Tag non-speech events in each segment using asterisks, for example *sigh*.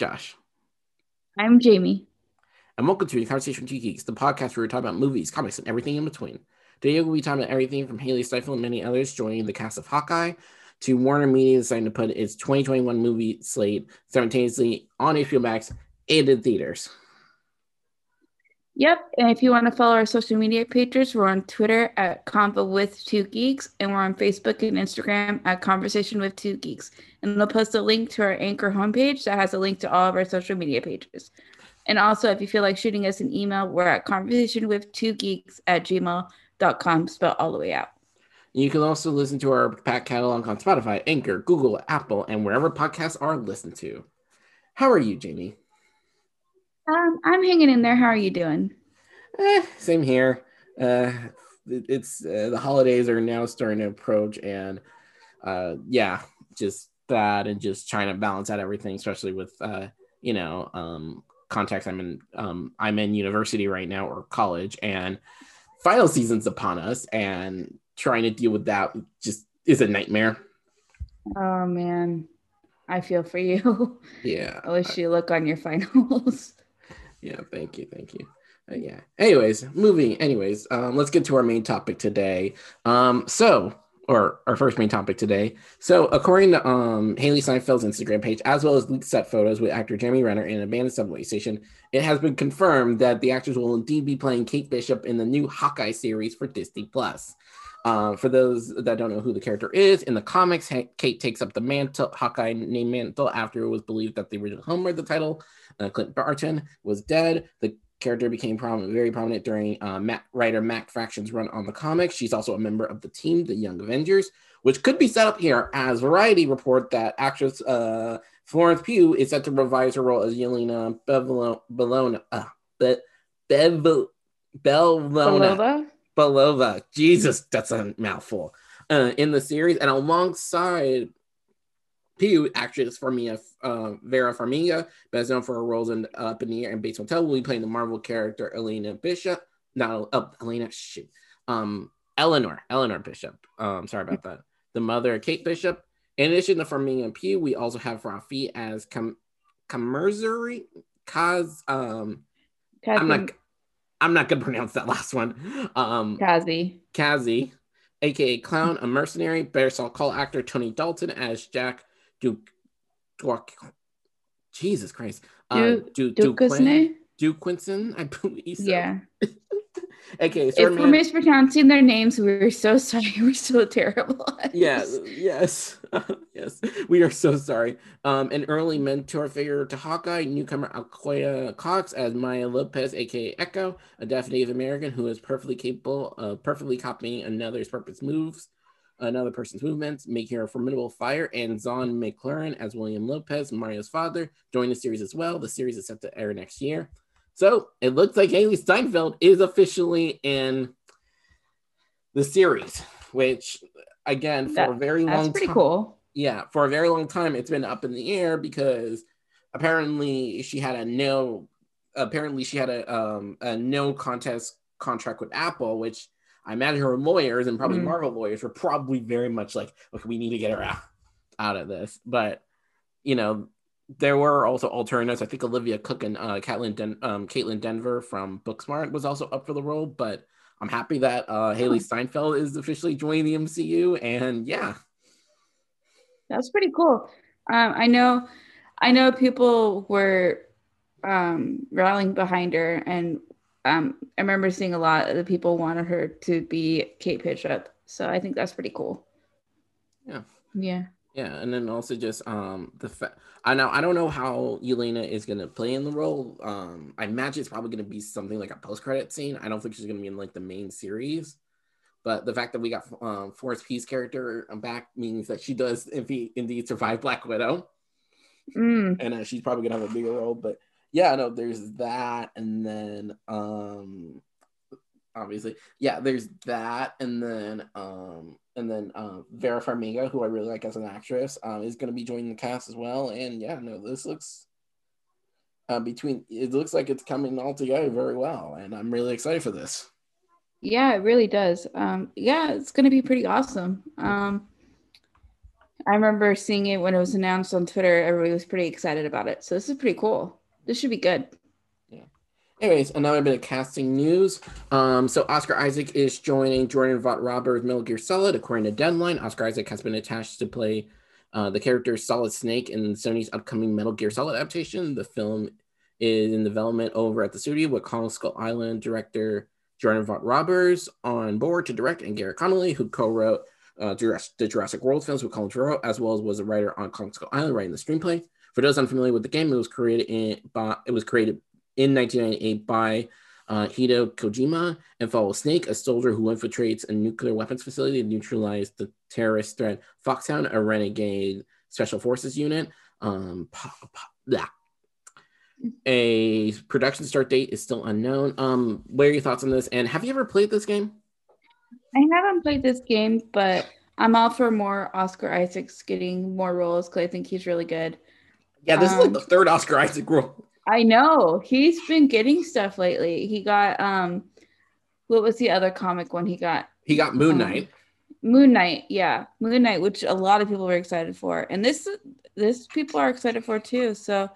My name is Josh. I'm Jamie. And welcome to the Conversation with Two Geeks, the podcast where we talk about movies, comics, and everything in between. Today we'll be talking about everything from Hailee Steinfeld and many others joining the cast of Hawkeye to Warner Media deciding to put its 2021 movie slate simultaneously on HBO Max and in theaters. Yep. And if you want to follow our social media pages, we're on Twitter at Convo with Two Geeks, and we're on Facebook and Instagram at Conversation with Two Geeks. And they'll post a link to our Anchor homepage that has a link to all of our social media pages. And also, if you feel like shooting us an email, we're at conversation with two geeks at gmail.com, spelled all the way out. You can also listen to our back catalog on Spotify, Anchor, Google, Apple, and wherever podcasts are listened to. How are you, Jamie? Um, I'm hanging in there. How are you doing? Eh, same here. Uh, it, it's uh, the holidays are now starting to approach, and uh, yeah, just that, and just trying to balance out everything, especially with uh, you know, um, context. I'm in, um, I'm in university right now or college, and final season's upon us, and trying to deal with that just is a nightmare. Oh man, I feel for you. *laughs* Yeah, I wish you look on your finals. Yeah, thank you, thank you. Uh, yeah. Anyways, moving. Anyways, um, let's get to our main topic today. Um, so, or our first main topic today. So, according to um Hailee Steinfeld's Instagram page, as well as leaked set photos with actor Jeremy Renner in an abandoned subway station, it has been confirmed that the actors will indeed be playing Kate Bishop in the new Hawkeye series for Disney Plus. Uh, for those that don't know who the character is, in the comics, Kate takes up the mantle, Hawkeye name mantle after it was believed that the original home Homer, the title, uh, Clint Barton, was dead. The character became prominent, very prominent during uh, Matt, writer Matt Fraction's run on the comics. She's also a member of the team, the Young Avengers, which could be set up here as Variety report that actress uh, Florence Pugh is set to revise her role as Yelena Belona, uh, Be- Bev- Belona. Belova. Jesus, that's a mouthful. Uh, in the series, and alongside Pugh, actress Farmiga, uh, Vera Farmiga, best known for her roles in Up in the Air and Bates Motel, will be playing the Marvel character Elena Bishop. Not uh, Elena, shoot, um, Eleanor, Eleanor Bishop. Um, sorry about that. The mother Kate Bishop. In addition to Farmiga and Pugh, we also have Rafi as Com- Commerzuri, Kaz. Um, I'm not. I'm not gonna pronounce that *laughs* last one. Um, Kazi. Kazi, aka Clown, a mercenary. Saw Call actor Tony Dalton as Jack Duke. Jesus Christ. Uh, Duke, Duke, Duke Quinson, I believe. So. Yeah. *laughs* okay, so if we're mispronouncing their names, we're so sorry. *laughs* We're so terrible. yeah, yes, *laughs* yes, we are so sorry. Um, an early mentor figure to Hawkeye, newcomer Alaqua Cox as Maya Lopez, aka Echo, a deaf Native American who is perfectly capable of perfectly copying another's purpose moves another person's movements, making her a formidable fire, and Zahn McClarnon as William Lopez, Mario's father, join the series as well. The series is set to air next year. So it looks like Hailee Steinfeld is officially in the series, which again for that, a very long that's pretty time, cool. Yeah, for a very long time it's been up in the air because apparently she had a no apparently she had a um a no contest contract with Apple, which I imagine her lawyers and probably mm. Marvel lawyers were probably very much like, okay, we need to get her out, out of this. But you know, there were also alternatives. I think Olivia Cooke and uh, Caitlin, Den- um, Kaitlyn Dever from Booksmart was also up for the role. But I'm happy that uh, Hailee Steinfeld is officially joining the MCU, and yeah, that's pretty cool. Um, I know, I know people were um, rallying behind her, and um, I remember seeing a lot of the people wanted her to be Kate Bishop. So I think that's pretty cool. Yeah. Yeah. Yeah, and then also just um the fact I know I don't know how Elena is gonna play in the role. Um, I imagine it's probably gonna be something like a post credit scene. I don't think she's gonna be in like the main series, but the fact that we got um Florence Pugh's character back means that she does indeed, indeed survive Black Widow, mm. and uh, she's probably gonna have a bigger role. But yeah, no, there's that, and then um, obviously, yeah, there's that, and then um, and then uh, Vera Farmiga, who I really like as an actress, um, is going to be joining the cast as well. And yeah, no, this looks uh, between it looks like it's coming all together very well, and I'm really excited for this. Yeah, it really does. Um, yeah, it's going to be pretty awesome. Um, I remember seeing it when it was announced on Twitter. Everybody was pretty excited about it. So this is pretty cool. This should be good. Yeah. Anyways, another bit of casting news. Um, so Oscar Isaac is joining Jordan Vogt-Roberts' Metal Gear Solid. According to Deadline, Oscar Isaac has been attached to play uh, the character Solid Snake in Sony's upcoming Metal Gear Solid adaptation. The film is in development over at the studio with Kong Skull Island director Jordan Vogt-Roberts on board to direct, and Garrett Connolly, who co-wrote uh, the Jurassic World films with Colin Trevorrow, as well as was a writer on Kong Skull Island, writing the screenplay. For those unfamiliar with the game, it was created in by, it was created in 1998 by uh, Hideo Kojima and follows Snake, a soldier who infiltrates a nuclear weapons facility to neutralize the terrorist threat Foxhound, a renegade special forces unit. Um, yeah. A production start date is still unknown. Um, what are your thoughts on this? And have you ever played this game? I haven't played this game, but I'm all for more Oscar Isaacs getting more roles because I think he's really good. Yeah, this um, is like the um, third Oscar Isaac role. I know he's been getting stuff lately. He got um, what was the other comic one he got? He got Moon um, Knight. Um, Moon Knight, yeah, Moon Knight, which a lot of people were excited for, and this this people are excited for too. So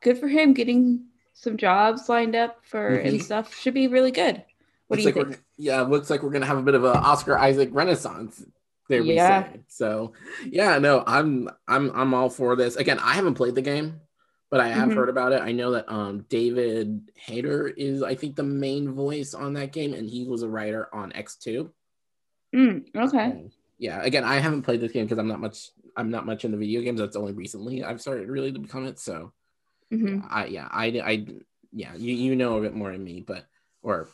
good for him getting some jobs lined up for mm-hmm. and stuff. Should be really good. What looks do you like think? Yeah, looks like we're gonna have a bit of an Oscar Isaac renaissance. We yeah. say. So yeah, no, I'm I'm I'm all for this. Again, I haven't played the game, but I have mm-hmm. heard about it. I know that um David Hayter is I think the main voice on that game, and he was a writer on X2. Mm, okay. Yeah, again, I haven't played this game because I'm not much I'm not much in the video games. That's only recently I've started really to become it. So mm-hmm. I yeah, I I yeah, you you know a bit more than me, but or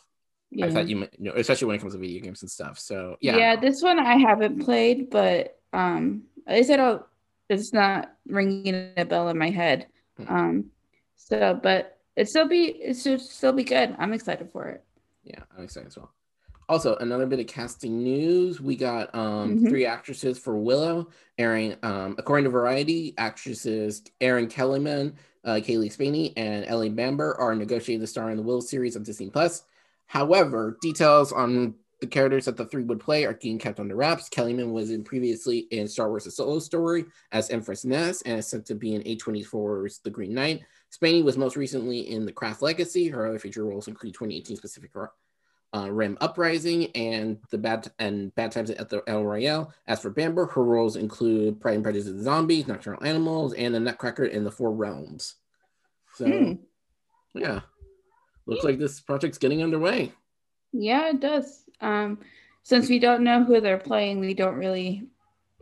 yeah. I thought you, you know, especially when it comes to video games and stuff. So yeah. Yeah, this one I haven't played, but um, I said I'll, it's not ringing a bell in my head. Mm-hmm. Um, so but it still be it should still be good. I'm excited for it. Yeah, I'm excited as well. Also, another bit of casting news: we got um, mm-hmm. three actresses for Willow. Erin, um, according to Variety, actresses Erin Kellyman, uh, Cailee Spaeny, and Ellie Bamber are negotiating to star in the Willow series on Disney Plus. However, details on the characters that the three would play are being kept under wraps. Kellyman was in previously in Star Wars: A Solo Story as Enfys Nest, and is set to be in A24's The Green Knight. Spaeny was most recently in The Craft Legacy. Her other feature roles include 2018 Pacific uh, Rim Uprising and the Bad and Bad Times at the El Royale. As for Bamber, her roles include Pride and Prejudice Zombies, Nocturnal Animals, and The Nutcracker in the Four Realms. So, mm. yeah, looks like this project's getting underway. Yeah, it does. Um, since we don't know who they're playing, we don't really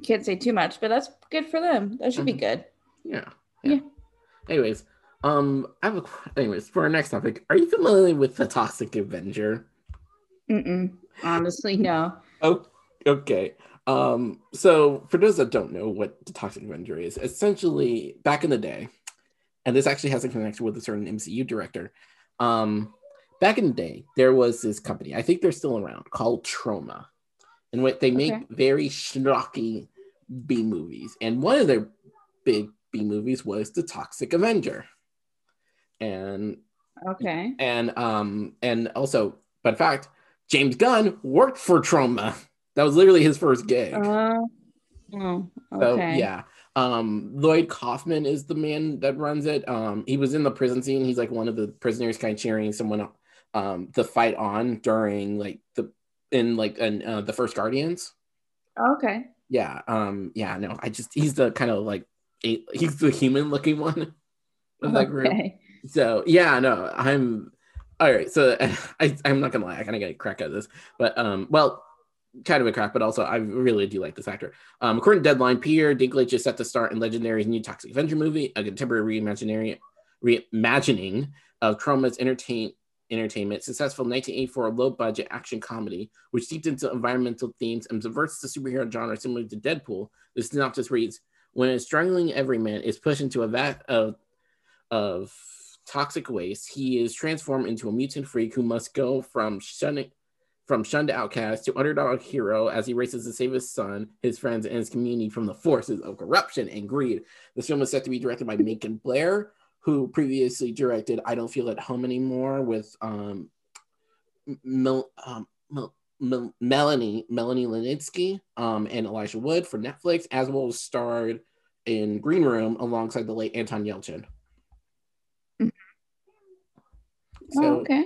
can't say too much, but that's good for them. That should mm-hmm. be good. Yeah, yeah. Yeah. Anyways, um, I have a anyways for our next topic. Are you familiar with the Toxic Avenger? Mm-mm. Honestly, no. Oh, okay. Um, so for those that don't know what the Toxic Avenger is, essentially back in the day, and this actually has a connection with a certain MCU director. Um, back in the day, there was this company, I think they're still around, called Troma. And what they make okay. very schlocky B movies. And one of their big B movies was The Toxic Avenger. And okay. And um and also, but in fact, James Gunn worked for Troma. That was literally his first gig. Uh, oh, okay. So yeah. Um, Lloyd Kaufman is the man that runs it. Um, he was in the prison scene. He's like one of the prisoners, kind of cheering someone um the fight on during like the in like in uh, the first Guardians. Okay. Yeah. Um. Yeah. No. I just he's the kind of like he's the human looking one of that group. Okay. So yeah. No. I'm all right. So *laughs* I I'm not gonna lie. I kind of get a crack at this, but um. Well, kind of a crack, but also I really do like this actor. Um, according to Deadline, Peter Dinklage is set to start in Legendary's new Toxic Avenger movie, a contemporary reimagining, reimagining of Troma's entertain, entertainment, successful 1984 low-budget action comedy, which deeped into environmental themes and subverts the superhero genre similar to Deadpool. The synopsis reads: When a struggling everyman is pushed into a vat of of toxic waste, he is transformed into a mutant freak who must go from shunning from shunned outcast to underdog hero as he races to save his son, his friends, and his community from the forces of corruption and greed. This film is set to be directed by Macon Blair, who previously directed I Don't Feel at Home Anymore with um, Mil, um, Mil, M- Melanie Melanie Lynskey um, and Elijah Wood for Netflix, as well as starred in Green Room alongside the late Anton Yelchin. Mhm. So, oh, okay.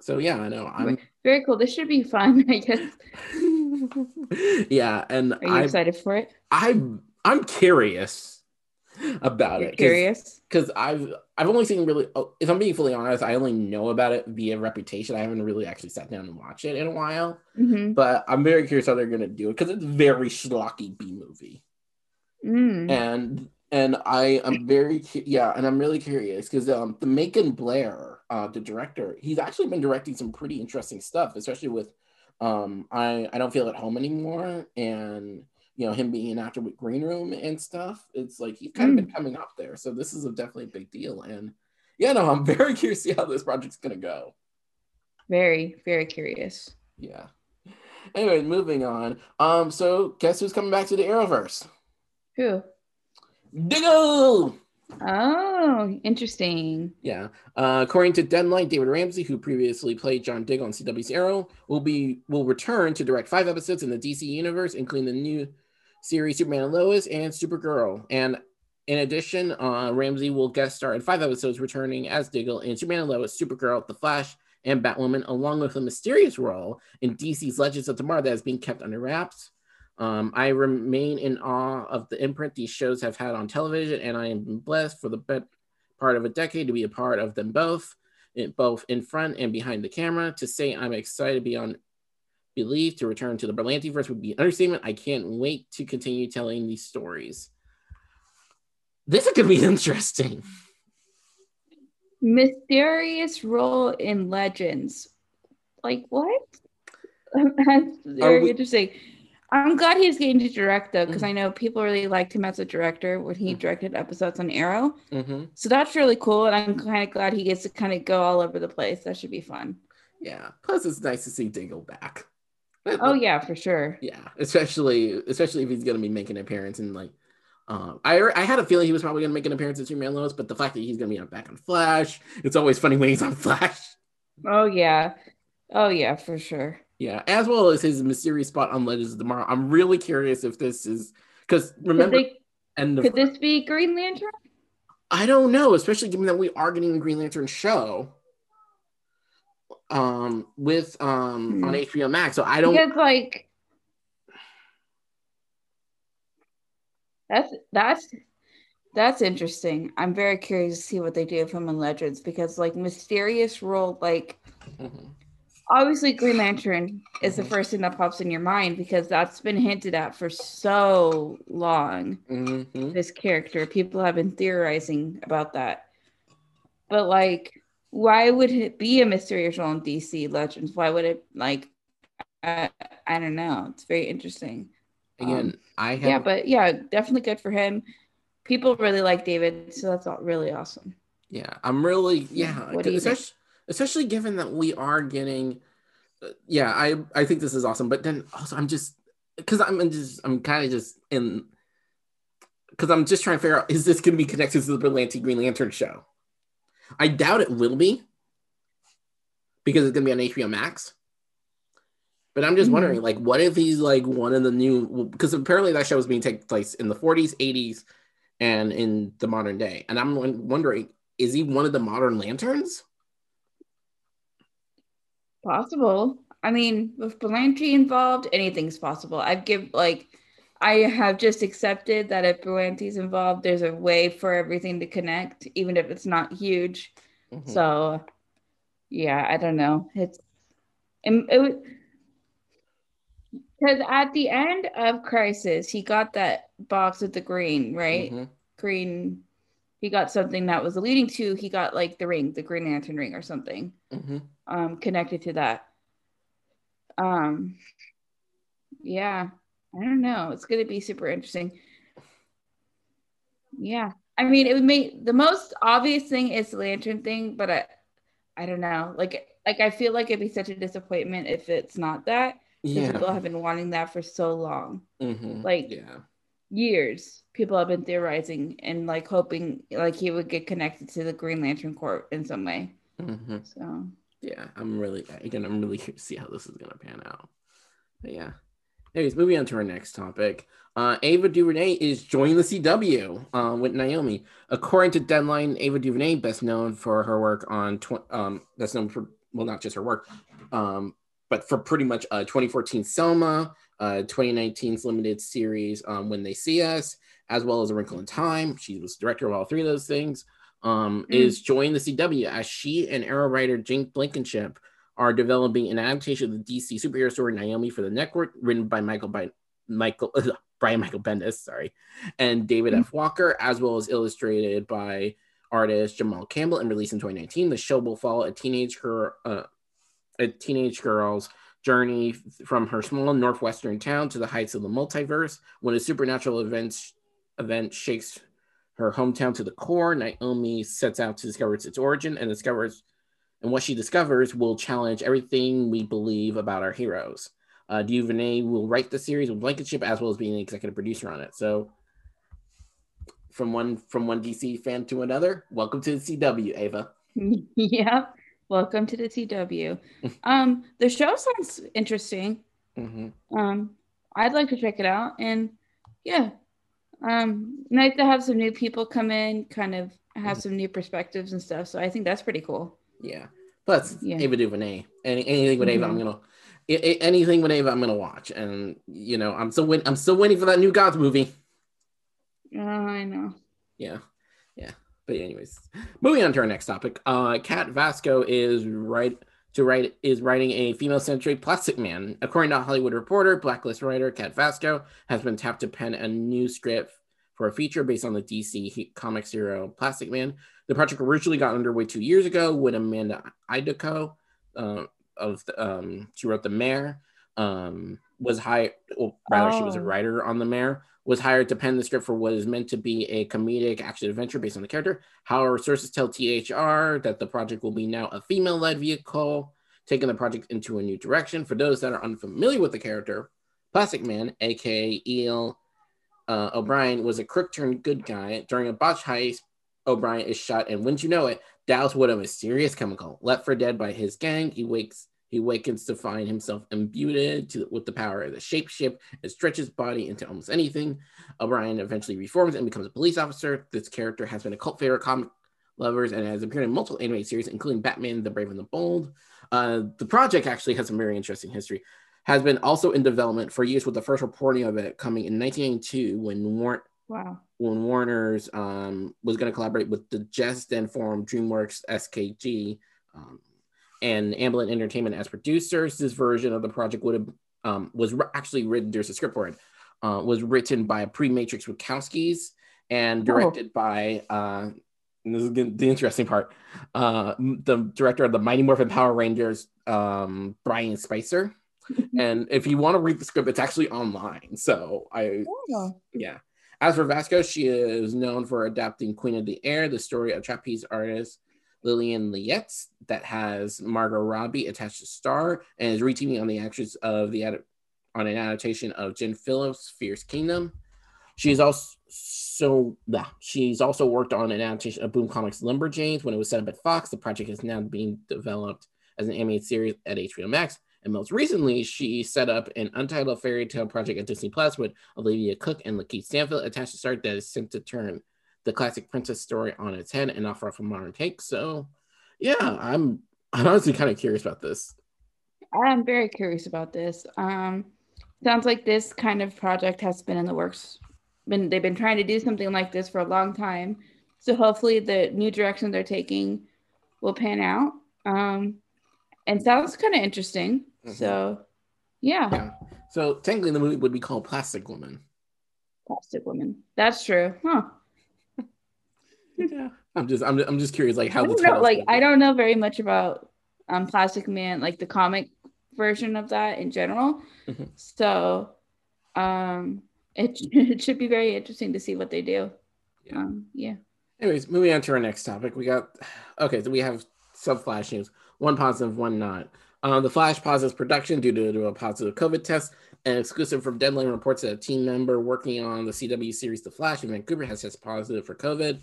so yeah, I know. I'm Very cool. This should be fun, *laughs* I guess. yeah, and Are you I excited for it? I'm I'm curious about You're it. curious? because I've I've only seen really oh, if I'm being fully honest, I only know about it via reputation. I haven't really actually sat down and watched it in a while. Mm-hmm. But I'm very curious how they're gonna do it because it's very schlocky B movie. Mm. And and I am very yeah, and I'm really curious because um the Macon Blair, uh the director, he's actually been directing some pretty interesting stuff, especially with um I I don't feel at home anymore and you know him being an actor with Green Room and stuff. It's like he's kind of been coming up there, so this is a definitely a big deal. And yeah, no, I'm *laughs* very curious to see how this project's gonna go. Very, very curious. Yeah. Anyway, moving on. Um, so guess who's coming back to the Arrowverse? Who? Diggle. Oh, interesting. Yeah. Uh, according to Deadline, David Ramsey, who previously played John Diggle on CW's Arrow, will be will return to direct five episodes in the DC universe, including the new series Superman and Lois and Supergirl. And in addition, uh, Ramsey will guest star in five episodes, returning as Diggle in Superman and Lois, Supergirl, The Flash, and Batwoman, along with a mysterious role in DC's Legends of Tomorrow that is being kept under wraps. Um, I remain in awe of the imprint these shows have had on television, and I am blessed for the bet- part of a decade to be a part of them both, in, both in front and behind the camera. To say I'm excited beyond belief to return to the Berlantiverse would be an understatement. I can't wait to continue telling these stories. This is going to be *laughs* interesting. Mysterious role in Legends. Like what? *laughs* That's very we- interesting. I'm glad he's getting to direct though, because Mhm. I know people really liked him as a director when he Mhm. directed episodes on Arrow. hmm So that's really cool, and I'm kind of glad he gets to kind of go all over the place. That should be fun. Yeah. Plus, it's nice to see Diggle back. Oh yeah, for sure. Yeah, especially especially if he's gonna be making an appearance in like, um, I I had a feeling he was probably gonna make an appearance in Superman Lois, but the fact that he's gonna be on back on Flash, it's always funny when he's on *laughs* Flash. Oh yeah, oh yeah, for sure. Yeah, as well as his mysterious spot on Legends of Tomorrow. I'm really curious if this is because Could, remember, they, and could this be Green Lantern? I don't know, especially given that we are getting a Green Lantern show, um, with um Hmm. on HBO Max. So I don't. Because like that's that's that's interesting. I'm very curious to see what they do with him in Legends because like mysterious role, like Mhm. Obviously Green *sighs* Lantern is the Mhm. first thing that pops in your mind because that's been hinted at for so long. Mhm. This character, people have been theorizing about that. But like, why would it be a mysterious role in DC Legends? Why would it like? I, I don't know. It's very interesting. Again, I have Yeah, but yeah, definitely good for him. People really like David, so that's all really awesome. Yeah, I'm really yeah, What do you especially especially given that we are getting. uh, Yeah, I I think this is awesome, but then also I'm just because I'm just I'm kind of just in because I'm just trying to figure out is this going to be connected to the Berlanti Green Lantern show? I doubt it will be because it's going to be on HBO Max. But I'm just Mhm. wondering, like, what if he's like one of the new? Because apparently that show is being taking place in the 40s, 80s, and in the modern day. And I'm wondering, is he one of the modern lanterns? Possible. I mean, with Berlanti involved, anything's possible. I've give like I have just accepted that if Berlanti's involved, there's a way for everything to connect, even if it's not huge. Mhm. So yeah, I don't know. It's and it because at the end of Crisis, he got that box with the green, right? Mhm. Green. He got something that was leading to. He got like the ring, the Green Lantern ring, or something Mhm. um connected to that um yeah i don't know it's going to be super interesting yeah i mean it would make the most obvious thing is the lantern thing but i i don't know like like i feel like it'd be such a disappointment if it's not that because people have been wanting that for so long Mhm. like- yeah. Years people have been theorizing and like hoping like he would get connected to the green lantern corps in some way Mhm. so Yeah. I'm really again. I'm really curious to see how this is gonna pan out. But yeah. Anyways, moving on to our next topic. Uh, Ava DuVernay is joining the CW uh, with Naomi. According to Deadline, Ava DuVernay, best known for her work on, tw- um, that's known for, well, not just her work, um, but for pretty much uh, 2014 Selma, uh, 2019's limited series um, When They See Us, as well as A Wrinkle in Time. She was director of all three of those things. Um, mm. Is joining the CW as she and Arrow writer Jake Blankenship are developing an adaptation of the DC superhero story Naomi for the network, written by Michael by Michael *laughs* Brian Michael Bendis, sorry, and David mm. F. Walker, as well as illustrated by artist Jamal Campbell, and released in 2019. The show will follow a teenage girl, uh, a teenage girl's journey from her small northwestern town to the heights of the multiverse. When a supernatural event event shakes her hometown to the core, Naomi sets out to discover its origin and discovers, and what she discovers will challenge everything we believe about our heroes. Uh, DuVernay will write the series with Blankenship as well as being an executive producer on it. So, from one from one DC fan to another, welcome to the CW, Ava. *laughs* Yep. Welcome to the CW. *laughs* um, the show sounds interesting. Mm-hmm. Um, I'd like to check it out, and yeah, um, nice to have some new people come in, kind of have mm-hmm. some new perspectives and stuff. So I think that's pretty cool. Yeah. Plus, yeah. Ava DuVernay. Any, anything with mm-hmm. Ava, I'm gonna anything with Ava, I'm gonna watch. And you know, I'm still wait, I'm still waiting for that new Gods movie. Oh, I know. Yeah. But anyways, moving on to our next topic. Uh, Cat Vasko is right to write is writing a female-centric Plastic Man. According to Hollywood Reporter, Blacklist writer Cat Vasko has been tapped to pen a new script for a feature based on the DC Comics hero Plastic Man. The project originally got underway two years ago when Amanda Idoko uh, of the, um, she wrote The Mayor. Um, was hired, well, rather, oh. she was a oh. writer on The Mayor was hired to pen the script for what is meant to be a comedic action adventure based on the character. However, sources tell THR that the project will be now a female led vehicle, taking the project into a new direction. For those that are unfamiliar with the character, Plastic Man, aka Eel uh, O'Brien, was a crook turned good guy. During a botch heist, O'Brien is shot, and wouldn't you know it, doused with a mysterious chemical. Left for dead by his gang, he wakes he awakens to find himself imbued to, with the power of the shapeshift and stretches his body into almost anything. O'Brien eventually reforms and becomes a police officer. This character has been a cult favorite comic lovers and has appeared in multiple animated series, including Batman, The Brave and the Bold. Uh, the project actually has some very interesting history. Has been also in development for years, with the first reporting of it coming in 1992 when Warner. Wow. When Warner's um, was going to collaborate with the just then formed DreamWorks SKG, um, and Amblin Entertainment as producers. This version of the project would have um, was actually written. There's a script for it. Uh, was written by pre-Matrix Wachowskis and oh. directed oh. by. Uh, this is the interesting part. Uh, the director of the Mighty Morphin Power Rangers, um, Bryan Spicer. *laughs* and if you want to read the script, it's actually online. So I, oh. yeah. As for Vasko, she is known for adapting Queen of the Air, the story of trapeze artist Lillian Lietz that has Margot Robbie attached to star and is reteaming on the actress of the on an adaptation of Gin Phillips' Fierce Kingdom. She's also so she's also worked on an adaptation of Boom Comics Lumberjanes when it was set up at Fox. The project is now being developed as an animated series at HBO Max. And most recently, she set up an untitled fairy tale project at Disney Plus with Olivia Cooke and Lakeith Stanfield attached to start that is sent to turn the classic princess story on its head and offer up a modern take. So, yeah, I'm *laughs* I'm honestly kind of curious about this. I'm very curious about this. Um, sounds like this kind of project has been in the works. Been they've been trying to do something like this for a long time. So hopefully the new direction they're taking will pan out. Um, and sounds kind of interesting. Mm-hmm. So, yeah. yeah. So technically, the movie would be called Plastic Woman. Plastic Woman. That's true. Huh *laughs* yeah, I'm just I'm, I'm just curious like how I the know, like I don't know very much about um Plastic Man like the comic version of that in general. Mm-hmm. So um it, *laughs* it should be very interesting to see what they do. Yeah. Um, yeah. Anyways, moving on to our next topic. We got *sighs* okay, so we have some flash news. One positive, one not. Um, the Flash pauses production due to, to a positive COVID test. An exclusive from Deadline reports that a team member working on the CW series The Flash in Vancouver has tested positive for COVID.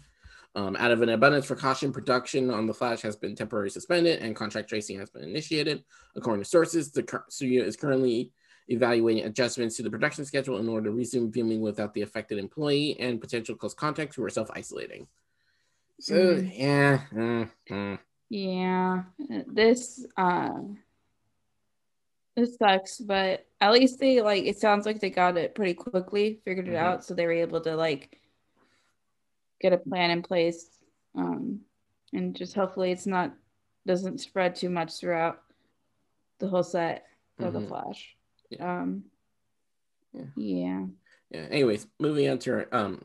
Um, out of an abundance of caution, production on The Flash has been temporarily suspended and contract tracing has been initiated. According to sources, the studio is currently evaluating adjustments to the production schedule in order to resume filming without the affected employee and potential close contacts who are self isolating. So Mm. yeah, mm, mm. Yeah, this uh, this sucks, but at least they like. It sounds like they got it pretty quickly, figured it Mhm. out, so they were able to like get a plan in place, um, and just hopefully it's not doesn't spread too much throughout the whole set of the Mhm. Flash. Yeah. Um, Yeah. yeah. yeah. Anyways, moving on to our, um,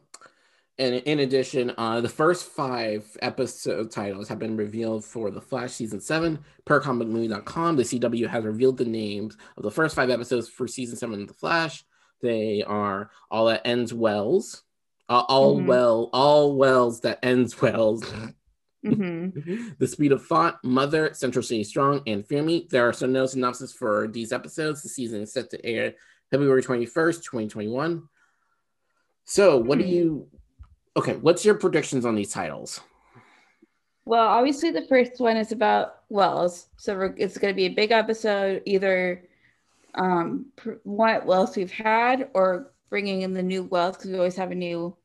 and in addition, uh, the first five episode titles have been revealed for the Flash season seven. Per comicmovie.com, the CW has revealed the names of the first five episodes for season seven of the Flash. They are all that ends wells, uh, all Mhm. well, all wells that ends wells. hmm *laughs* the Speed of Thought, Mother, Central City Strong, and Fear Me. There are some no synopsis for these episodes. The season is set to air February 21st, 2021. So, what do Hmm. you okay? What's your predictions on these titles? Well, obviously the first one is about wells, so we're, it's going to be a big episode, either um what wells we've had or bringing in the new wells because we always have a new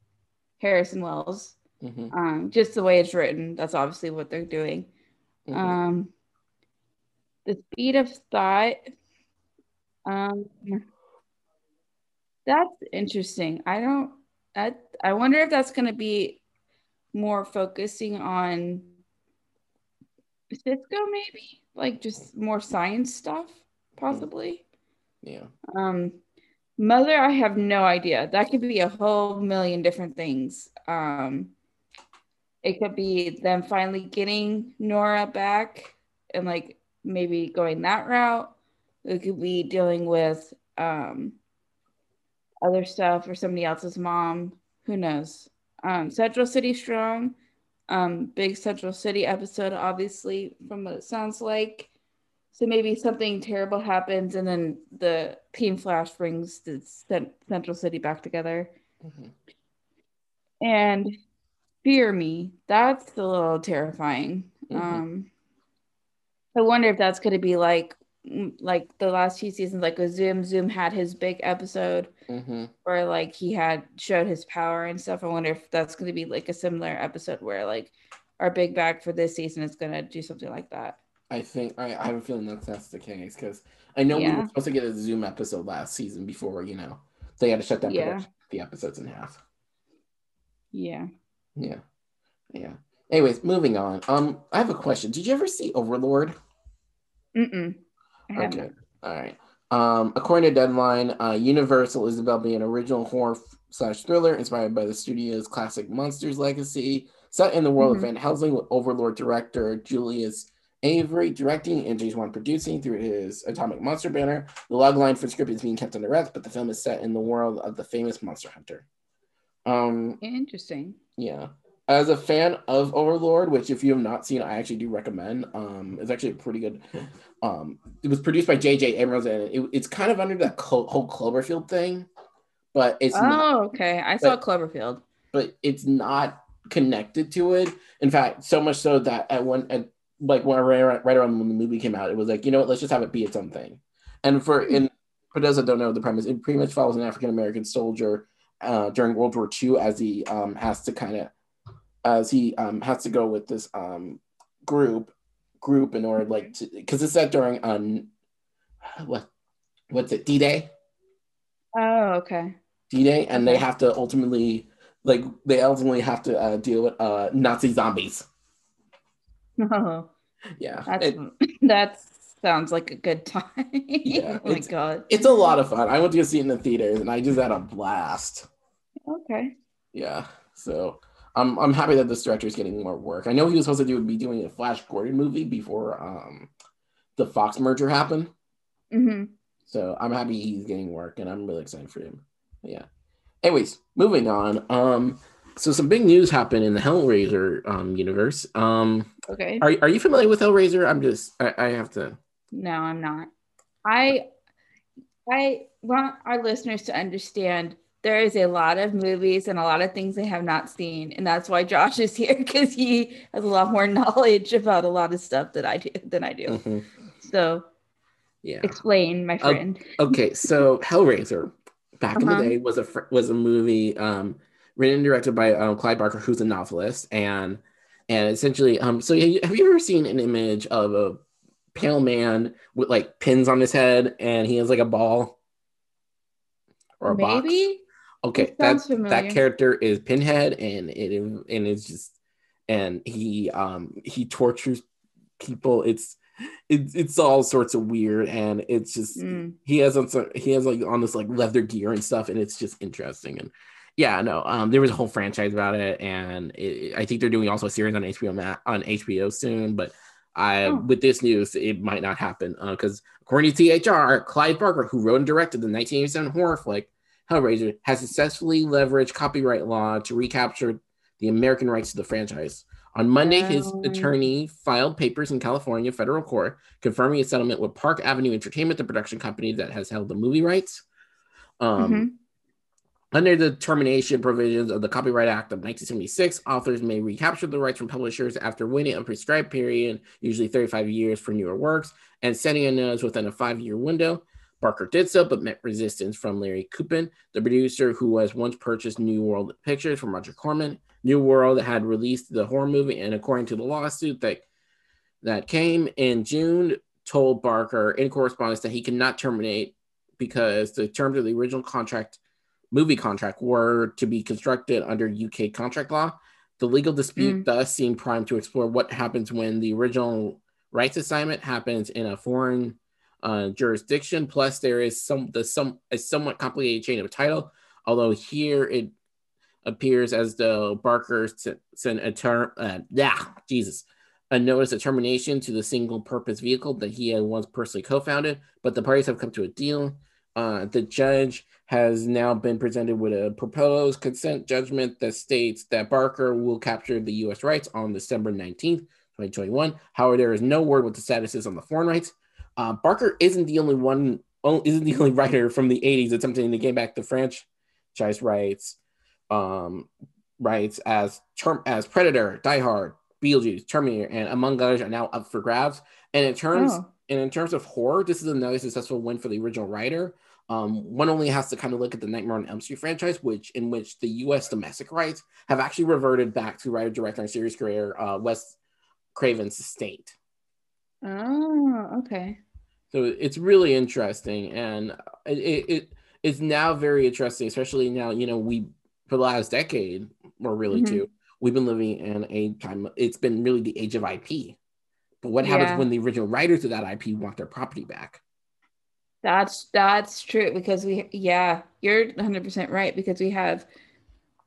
Harrison Wells. Mhm, Um, just the way it's written, that's obviously what they're doing. mhm. Um, the speed of thought. Um, that's interesting. I don't. I I wonder if that's going to be more focusing on Cisco, maybe like just more science stuff, possibly. yeah. Um, Mother, I have no idea. That could be a whole million different things. Um, it could be them finally getting Nora back and like maybe going that route. It could be dealing with um, other stuff or somebody else's mom. Who knows? Um, Central City Strong, um, big Central City episode, obviously, from what it sounds like. So maybe something terrible happens, and then the Team Flash brings the cent- Central City back together. Mhm. And fear me, that's a little terrifying. Mhm. Um, I wonder if that's going to be like, mm, like the last few seasons, like with Zoom. Zoom had his big episode Mhm. where like he had showed his power and stuff. I wonder if that's going to be like a similar episode where like our big bag for this season is going to do something like that. I think I, I have a feeling that that's the case because I know we were supposed to get a Zoom episode last season before you know they had to shut down Yeah. production, the episodes in half. Yeah. Yeah, yeah. Anyways, moving on. Um, I have a question. Did you ever see Overlord? Mm-mm. Okay. All right. Um, according to Deadline, uh, Universal is developing an original horror slash thriller inspired by the studio's classic Monsters legacy, set in the world Mhm. of Van Helsing with Overlord director Julius Avery directing and James Wan producing through his Atomic Monster banner. The logline for the script is being kept under wraps, but the film is set in the world of the famous Monster Hunter. Um, Interesting. yeah. As a fan of Overlord, which if you have not seen, I actually do recommend. Um, it's actually a pretty good. Um, it was produced by J.J. Abrams, and it, it's kind of under that whole Cloverfield thing, but it's oh, not, okay. I saw but- Cloverfield. but it's not connected to it. In fact, so much so that at one at like when right, right around when the movie came out, it was like you know what, let's just have it be its own thing. And for in for those that don't know the premise, it pretty much follows an African American soldier uh, during World War II as he um, has to kind of as he um, has to go with this um, group group in order like to because it's set during um what what's it D Day Oh, okay. D Day and they have to ultimately like they ultimately have to uh, deal with uh, Nazi zombies. No, *laughs* Yeah, that's It- *laughs* that sounds like a good time. Yeah, *laughs* oh my it's- god. it's a lot of fun. I went to go see it in the theaters and I just had a blast. Okay. Yeah, so I'm I'm happy that this director is getting more work. I know he was supposed to do be doing a Flash Gordon movie before um the Fox merger happened. hmm So I'm happy he's getting work and I'm really excited for him. Yeah. Anyways, moving on. Um, so some big news happened in the Hellraiser um universe. Um, Okay. are are you familiar with Hellraiser? I'm just I, I have to. No, I'm not. I I want our listeners to understand there is a lot of movies and a lot of things they have not seen, and that's why Josh is here because he has a lot more *laughs* knowledge about a lot of stuff that I do than I do. Mhm. So Yeah. Explain, my Oh, friend. Okay, so Hellraiser, back in Uh-huh. the day, was a fr- was a movie um, written and directed by um, Clive Barker, who's a novelist, and and essentially, um, so have you, ever seen an image of a pale man with like pins on his head, and he has like a ball or a box? Okay, that familiar. that character is Pinhead, and it and it's just and he um he tortures people. It's it's it's all sorts of weird, and it's just Mm. he has on some, he has like on this like leather gear and stuff, and it's just interesting. And yeah, no, um, there was a whole franchise about it, and it, I think they're doing also a series on HBO Ma- on HBO soon, but. I, Oh. with this news, it might not happen because according to THR, Clive Barker, who wrote and directed the 1987 horror flick Hellraiser, has successfully leveraged copyright law to recapture the American rights to the franchise. On Monday, his Oh. attorney filed papers in California federal court confirming a settlement with Park Avenue Entertainment, the production company that has held the movie rights. Um, Mhm. Under the termination provisions of the Copyright Act of 1976, authors may recapture the rights from publishers after waiting a prescribed period, usually 35 years for newer works, and sending a notice within a five year window. Barker did so, but met resistance from Larry Kuppin, the producer who has once purchased New World Pictures from Roger Corman. New World had released the horror movie, and according to the lawsuit that that came in June, told Barker in correspondence that he cannot terminate because the terms of the original contract, movie contract, were to be constructed under UK contract law. The legal dispute Mm. thus seemed primed to explore what happens when the original rights assignment happens in a foreign uh, jurisdiction. Plus, there is some the some a somewhat complicated chain of title. Although here it appears as though Barker sent, sent a term, uh, yeah, Jesus, a notice of termination to the single purpose vehicle that he had once personally co founded, but the parties have come to a deal. Uh, the judge has now been presented with a proposed consent judgment that states that Barker will capture the U.S. rights on December 19th, 2021. However, there is no word what the status is on the foreign rights. Uh, Barker isn't the only one, oh, isn't the only *laughs* writer from the 80s attempting to gain back the franchise rights um, rights as term as Predator, Die Hard, Beetlejuice, Terminator, and among others are now up for grabs. And in terms Oh. and in terms of horror, this is another successful win for the original writer. Um, one only has to kind of look at the Nightmare on Elm Street franchise, which in which the U.S. domestic rights have actually reverted back to writer, director, and series creator uh, Wes Craven's estate. Oh, okay. So it's really interesting, and it, it, it's now very interesting, especially now you know we for the last decade or really Mhm. two, we've been living in a time. It's been really the age of IP. But what happens Yeah. when the original writers of that IP want their property back? That's that's true because we yeah, you're 100% right because we have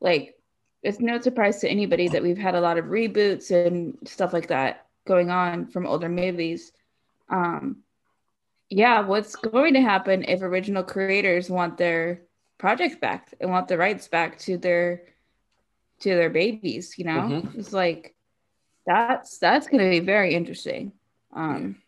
like it's no surprise to anybody that we've had a lot of reboots and stuff like that going on from older movies. Um yeah, what's going to happen if original creators want their projects back and want the rights back to their to their babies, you know? Mhm. It's like that's that's going to be very interesting. Um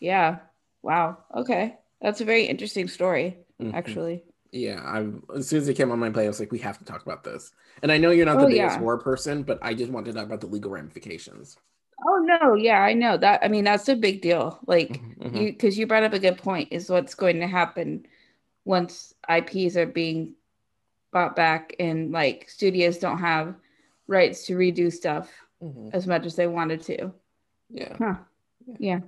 yeah. Wow. Okay. That's a very interesting story, Mhm. actually. Yeah, I'm, as soon as it came on my plate, I was like, we have to talk about this. And I know you're not the Oh, biggest yeah. horror person, but I just want to talk about the legal ramifications. Oh no, yeah, I know that. I mean, that's a big deal. Like Mhm. you, because you brought up a good point. Is what's going to happen once IPs are being bought back and like studios don't have rights to redo stuff Mhm. as much as they wanted to. Yeah. Huh. Yeah.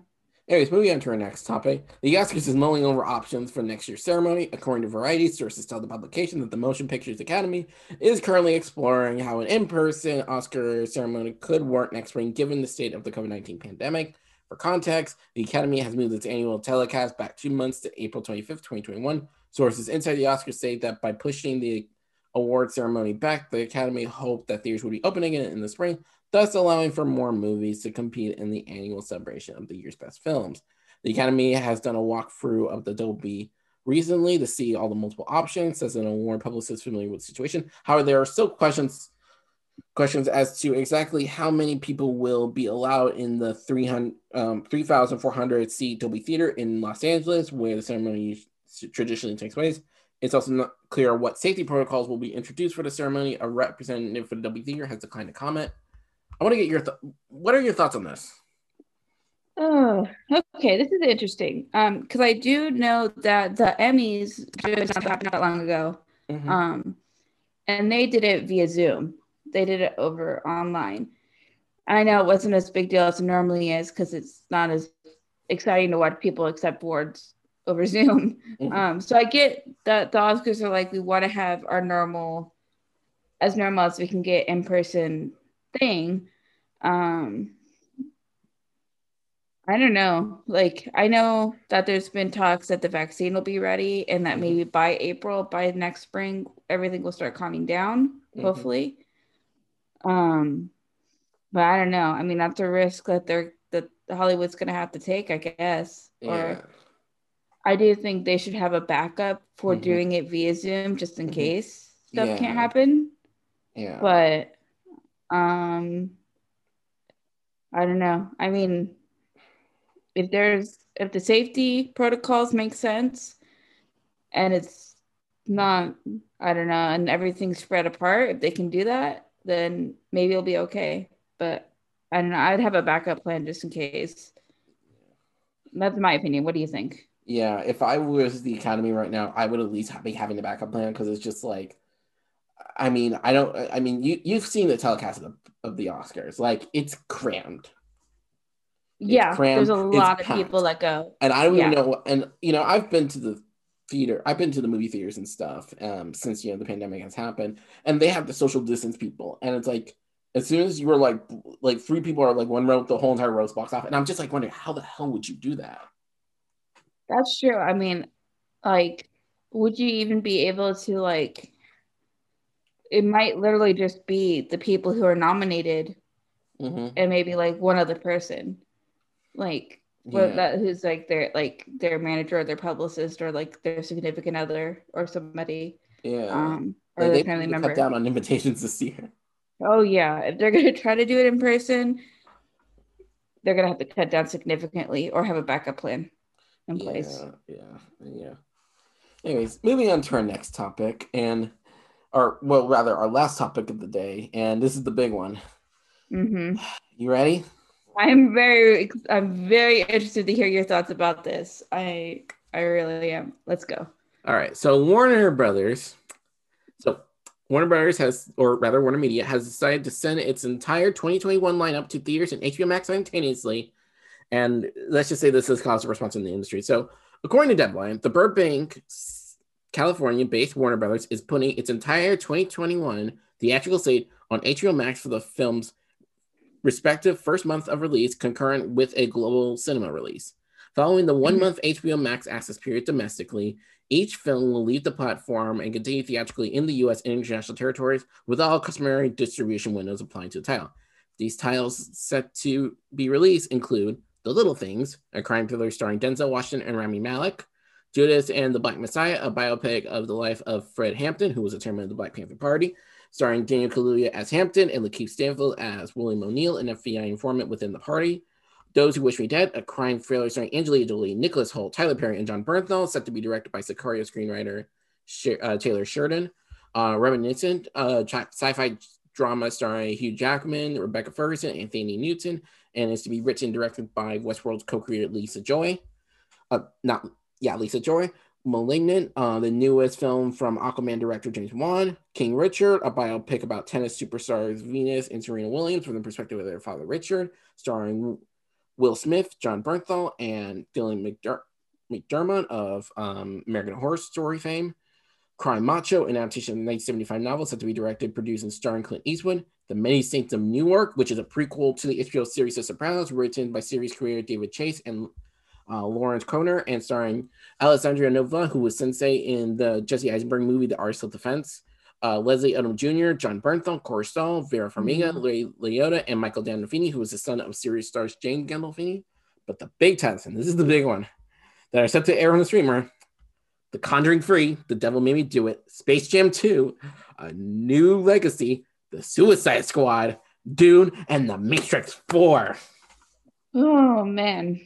Anyways, moving on to our next topic. The Oscars is mulling over options for next year's ceremony. According to Variety, sources tell the publication that the Motion Pictures Academy is currently exploring how an in person Oscar ceremony could work next spring given the state of the COVID 19 pandemic. For context, the Academy has moved its annual telecast back two months to April 25th, 2021. Sources inside the Oscars say that by pushing the award ceremony back, the Academy hoped that theaters would be opening again in the spring, thus allowing for more movies to compete in the annual celebration of the year's best films. The Academy has done a walkthrough of the Dolby recently to see all the multiple options, says an award publicist familiar with the situation. However, there are still questions questions as to exactly how many people will be allowed in the 300, um, 3,400 seat Dolby Theater in Los Angeles, where the ceremony traditionally takes place. It's also not clear what safety protocols will be introduced for the ceremony. A representative for the Dolby Theater has declined to comment. I want to get your th- what are your thoughts on this? Oh, okay. This is interesting. Um, because I do know that the Emmys just happened not long ago. Mhm. Um, and they did it via Zoom. They did it over online. I know it wasn't as big deal as it normally is because it's not as exciting to watch people accept awards over *laughs* Zoom. Mhm. Um, so I get that the Oscars are like we want to have our normal, as normal as we can get in person thing. Um, I don't know. Like I know that there's been talks that the vaccine will be ready and that Mhm. maybe by April, by next spring, everything will start calming down, Mhm. hopefully. Um, but I don't know. I mean, that's a risk that they're that Hollywood's gonna have to take, I guess. yeah. Or I do think they should have a backup for Mhm. doing it via Zoom just in Mhm. case stuff Yeah. can't happen. Yeah. But um I don't know. I mean if there's if the safety protocols make sense and it's not I don't know and everything's spread apart, if they can do that, then maybe it'll be okay. But I don't know. I'd have a backup plan just in case. That's my opinion. What do you think? Yeah, if I was the Academy right now, I would at least be having a backup plan because it's just like, I mean, I don't, I mean, you you've seen the telecast of the, of the Oscars, like it's crammed, yeah, crammed, there's a it's lot of packed. people that go. and I don't Yeah. even know. And you know, I've been to the theater, I've been to the movie theaters and stuff, um, since you know the pandemic has happened, and they have the social distance people, and it's like. As soon as you were like, like three people are like one row, the whole entire row's box off, and I'm just like wondering how the hell would you do that? That's true. I mean, like, would you even be able to like? It might literally just be the people who are nominated hmm and maybe like one other person, like Yeah. that who's like their like their manager or their publicist or like their significant other or somebody, Yeah. um, or Like, their they family member. cut down on invitations this year. Oh yeah, if they're gonna try to do it in person, they're gonna have to cut down significantly or have a backup plan in place. Yeah, yeah, yeah. Anyways, moving on to our next topic, and our well, rather our last topic of the day, and this is the big one. hmm You ready? I'm very, I'm very interested to hear your thoughts about this. I, I really am. Let's go. All right. So Warner Brothers, so Warner Brothers has, or rather Warner Media has decided to send its entire 2021 lineup to theaters and HBO Max simultaneously. And let's just say this has caused a response in the industry. So according to Deadline, the Burbank, California-based Warner Brothers is putting its entire 2021 theatrical slate on HBO Max for the film's respective first month of release, concurrent with a global cinema release. Following the one month HBO Max access period domestically, each film will leave the platform and continue theatrically in the US and international territories with all customary distribution windows applying to the title. These titles set to be released include The Little Things, a crime thriller starring Denzel Washington and Rami Malek, Judas and the Black Messiah, a biopic of the life of Fred Hampton, who was a chairman of the Black Panther Party, starring Daniel Kaluuya as Hampton and Lakeith Stanfield as William O'Neill, an FBI informant within the party. Those Who Wish Me Dead, a crime thriller starring Angelina Jolie, Nicholas Hoult, Tyler Perry, and Jon Bernthal, set to be directed by Sicario screenwriter uh, Taylor Sheridan. Uh, Reminiscent, uh, sci-fi drama starring Hugh Jackman, Rebecca Ferguson, and Thandie Newton, and is to be written and directed by Westworld's co-creator Lisa Joy. Uh, not yeah, Lisa Joy. Malignant, uh, the newest film from Aquaman director James Wan. King Richard, a biopic about tennis superstars Venus and Serena Williams from the perspective of their father Richard, starring Will Smith, Jon Bernthal, and Dylan McDer- McDermott of um, American Horror Story fame. Cry Macho, an adaptation of the 1975 novel set to be directed, produced, and starring Clint Eastwood. The Many Saints of Newark, which is a prequel to the HBO series The Sopranos, written by series creator David Chase and uh, Lawrence Konner, and starring Alessandro Nivola, who was Sensei in the Jesse Eisenberg movie The of Defense. Uh, Leslie Odom Jr., Jon Bernthal, Corey Stoll, Vera Farmiga, Mhm. Ray Liotta, and Michael Gandolfini, who was the son of series stars James Gandolfini. But the big test, and this is the big one, that are set to air on the streamer The Conjuring 3, The Devil Made Me Do It, Space Jam 2, A New Legacy, The Suicide Squad, Dune, and The Matrix 4 Oh man.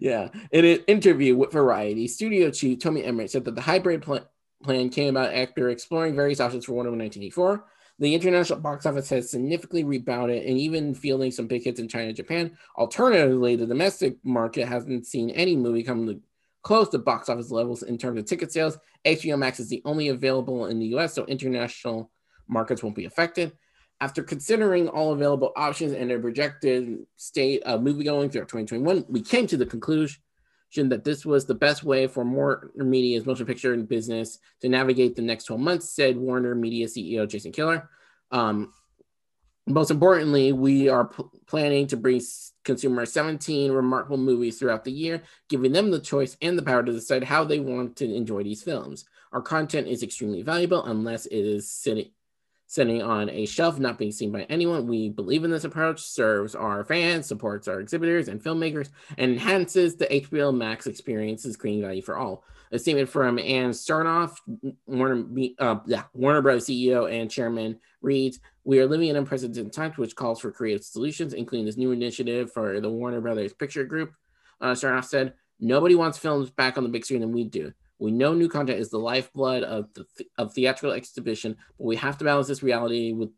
Yeah. In an interview with Variety, studio chief Toby Emmerich said that the hybrid pl- plan came about after exploring various options for Wonder Woman 1984. The international box office has significantly rebounded and even fielding some big hits in China and Japan. Alternatively, the domestic market hasn't seen any movie come to close to box office levels in terms of ticket sales. HBO Max is the only available in the US, so international markets won't be affected. After considering all available options and a projected state of moviegoing throughout 2021, we came to the conclusion that this was the best way for Warner Media's motion picture business to navigate the next 12 months, said Warner Media CEO Jason Kilar. Um, most importantly, we are p- planning to bring consumers 17 remarkable movies throughout the year, giving them the choice and the power to decide how they want to enjoy these films. Our content is extremely valuable unless it is sitting sitting on a shelf, not being seen by anyone. We believe in this approach, serves our fans, supports our exhibitors and filmmakers, and enhances the HBO Max experience's screen value for all. A statement from Ann Sarnoff, Warner, uh, yeah, Warner Bros. CEO and chairman, reads We are living in unprecedented times, which calls for creative solutions, including this new initiative for the Warner Brothers Picture Group. Uh, Sarnoff said, Nobody wants films back on the big screen than we do. We know new content is the lifeblood of the of theatrical exhibition, but we have to balance this reality with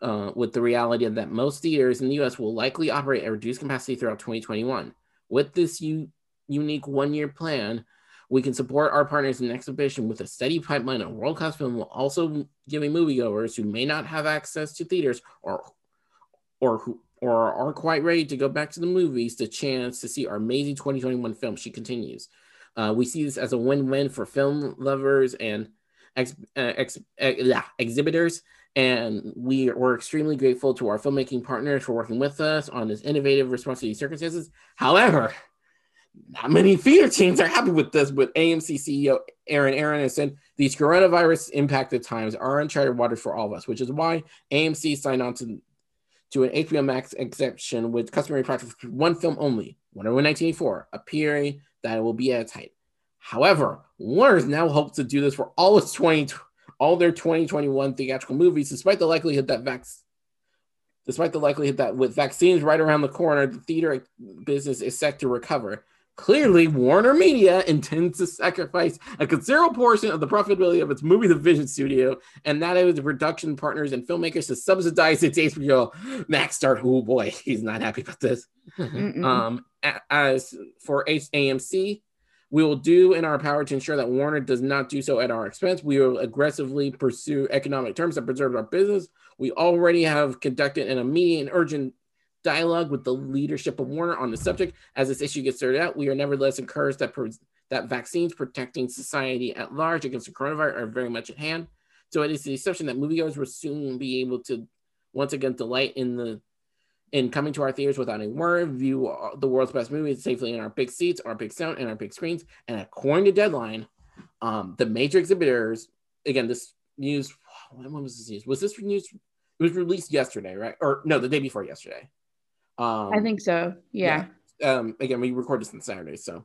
uh, with the reality that most theaters in the U.S. will likely operate at reduced capacity throughout 2021. With this u- unique one-year plan, we can support our partners in exhibition with a steady pipeline of world-class film, while also giving moviegoers who may not have access to theaters or or who or aren't quite ready to go back to the movies the chance to see our amazing 2021 film. She continues. Uh, we see this as a win-win for film lovers and ex, uh, ex, uh, exhibitors. And we are extremely grateful to our filmmaking partners for working with us on this innovative response to these circumstances. However, not many theater chains are happy with this, but AMC CEO Aron said these coronavirus impacted times are uncharted waters for all of us, which is why AMC signed on to, to an HBO Max exception with customary practice for one film only, Wonder Woman 1984, appearing that it will be at height. However, Warner's now hopes to do this for all its 20, all their 2021 theatrical movies, despite the likelihood that vac- despite the likelihood that with vaccines right around the corner, the theater business is set to recover. Clearly, Warner Media intends to sacrifice a considerable portion of the profitability of its movie division studio, and that is the production partners and filmmakers to subsidize its HBO Max start. Oh boy, he's not happy about this. um, as for AMC, we will do in our power to ensure that Warner does not do so at our expense. We will aggressively pursue economic terms that preserve our business. We already have conducted an immediate and urgent dialogue with the leadership of Warner on the subject. As this issue gets sorted out, we are nevertheless encouraged that, that vaccines protecting society at large against the coronavirus are very much at hand. So it is the assumption that moviegoers will soon be able to once again delight in the in coming to our theaters without any worry, view the world's best movies safely in our big seats, our big sound, and our big screens. And according to Deadline, um, the major exhibitors, again, this news, when was this news? Was this news? It was released yesterday, right? Or no, the day before yesterday. Um, I think so. Yeah. yeah. Um, again, we record this on Saturday, so.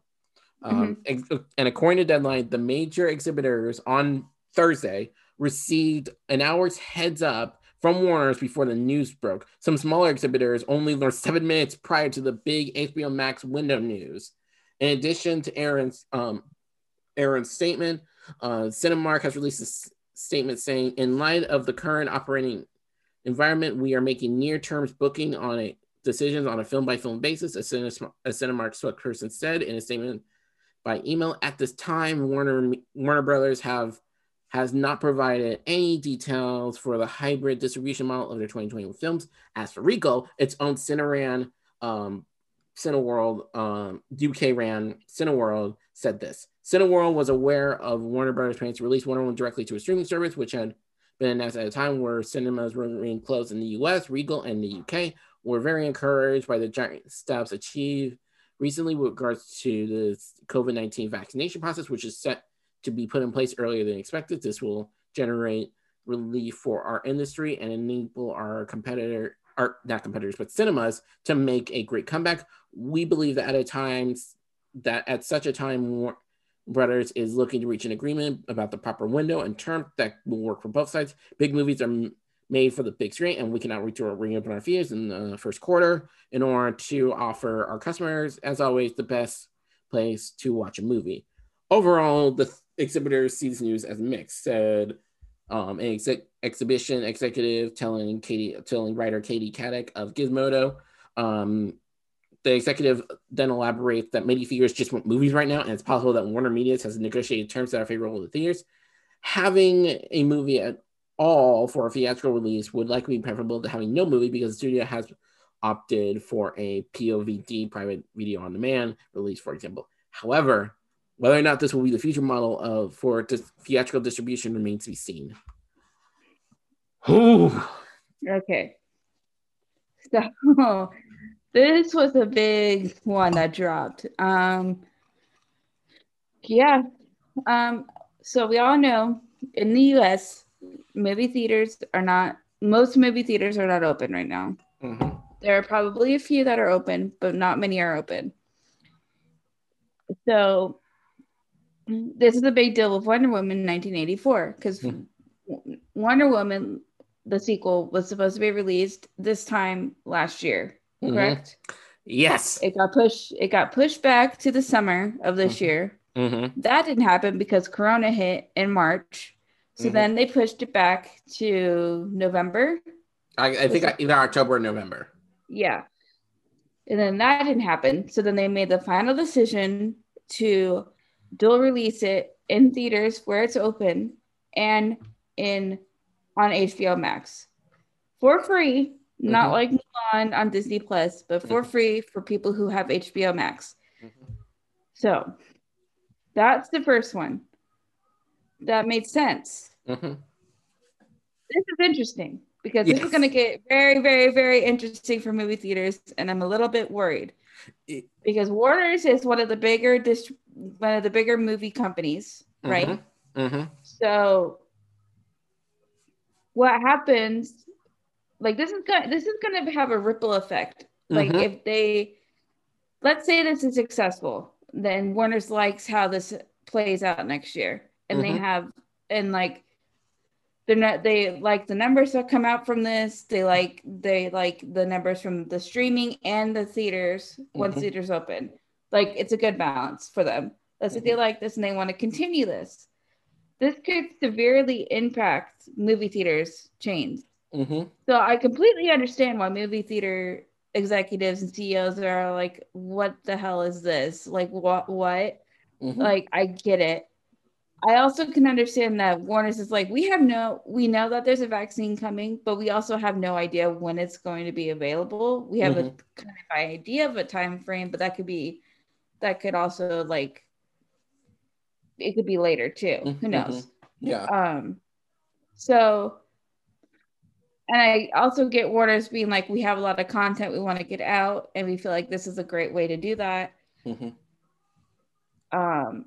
Um, mm-hmm. ex- and according to Deadline, the major exhibitors on Thursday received an hour's heads up from Warner's before the news broke. Some smaller exhibitors only learned seven minutes prior to the big HBO Max window news. In addition to Aron's um, Aron's statement, uh, Cinemark has released a s- statement saying, in light of the current operating environment, we are making near-term booking on a decisions on a film-by-film basis. A, Cine- a Cinemark spokesperson said in a statement by email, at this time, Warner Warner Brothers have has not provided any details for the hybrid distribution model of their 2021 films. As for Regal, its own Cineran, um, Cineworld, um, UK ran Cineworld said this. Cineworld was aware of Warner Brothers plans to release Wonder Woman directly to a streaming service, which had been announced at a time where cinemas were being closed in the US, Regal, and the UK. We're very encouraged by the giant steps achieved recently with regards to the COVID 19 vaccination process, which is set to be put in place earlier than expected. This will generate relief for our industry and enable our competitor, our not competitors, but cinemas to make a great comeback. We believe that at a time that at such a time Brothers is looking to reach an agreement about the proper window and term that will work for both sides. Big movies are made for the big screen, and we cannot reopen our theaters in the first quarter in order to offer our customers, as always, the best place to watch a movie. Overall, the exhibitors see this news as mixed. Said um, an ex- exhibition executive telling Katie, telling writer Katie Caddick of Gizmodo. Um, the executive then elaborates that many theaters just want movies right now, and it's possible that Warner Media has negotiated terms that are favorable to the theaters. Having a movie at all for a theatrical release would likely be preferable to having no movie because the studio has opted for a POVD private video on demand release, for example. However, whether or not this will be the future model of for dis- theatrical distribution remains to be seen. Ooh. Okay. So *laughs* this was a big one that dropped. Um yeah. Um so we all know in the US movie theaters are not most movie theaters are not open right now. Mm-hmm. There are probably a few that are open, but not many are open. So this is a big deal with Wonder Woman 1984 because mm-hmm. Wonder Woman, the sequel, was supposed to be released this time last year, mm-hmm. correct? Yes. It got pushed. It got pushed back to the summer of this mm-hmm. year. Mm-hmm. That didn't happen because Corona hit in March. So mm-hmm. then they pushed it back to November. I, I think either October or November. Yeah. And then that didn't happen. So then they made the final decision to dual release it in theaters where it's open and in on HBO Max for free, mm-hmm. not like Mulan on Disney Plus, but for mm-hmm. free for people who have HBO Max. Mm-hmm. So that's the first one. That made sense. Mm-hmm. This is interesting because yes. this is going to get very, very, very interesting for movie theaters, and I'm a little bit worried because Warner's is one of the bigger dist- one of the bigger movie companies, mm-hmm. right? Mm-hmm. So what happens? Like this is going this is going to have a ripple effect. Like mm-hmm. if they let's say this is successful, then Warner's likes how this plays out next year, and they mm-hmm. have and like they're not they like the numbers that come out from this they like they like the numbers from the streaming and the theaters once mm-hmm. theaters open like it's a good balance for them let's say mm-hmm. they like this and they want to continue this this could severely impact movie theaters chains mm-hmm. so i completely understand why movie theater executives and ceos are like what the hell is this like what what mm-hmm. like i get it I also can understand that Warner's is like, we have no, we know that there's a vaccine coming, but we also have no idea when it's going to be available. We have mm-hmm. a kind of idea of a time frame, but that could be, that could also like, it could be later too. Mm-hmm. Who knows? Yeah. Um. So, and I also get Warner's being like, we have a lot of content we want to get out, and we feel like this is a great way to do that. Mm-hmm. Um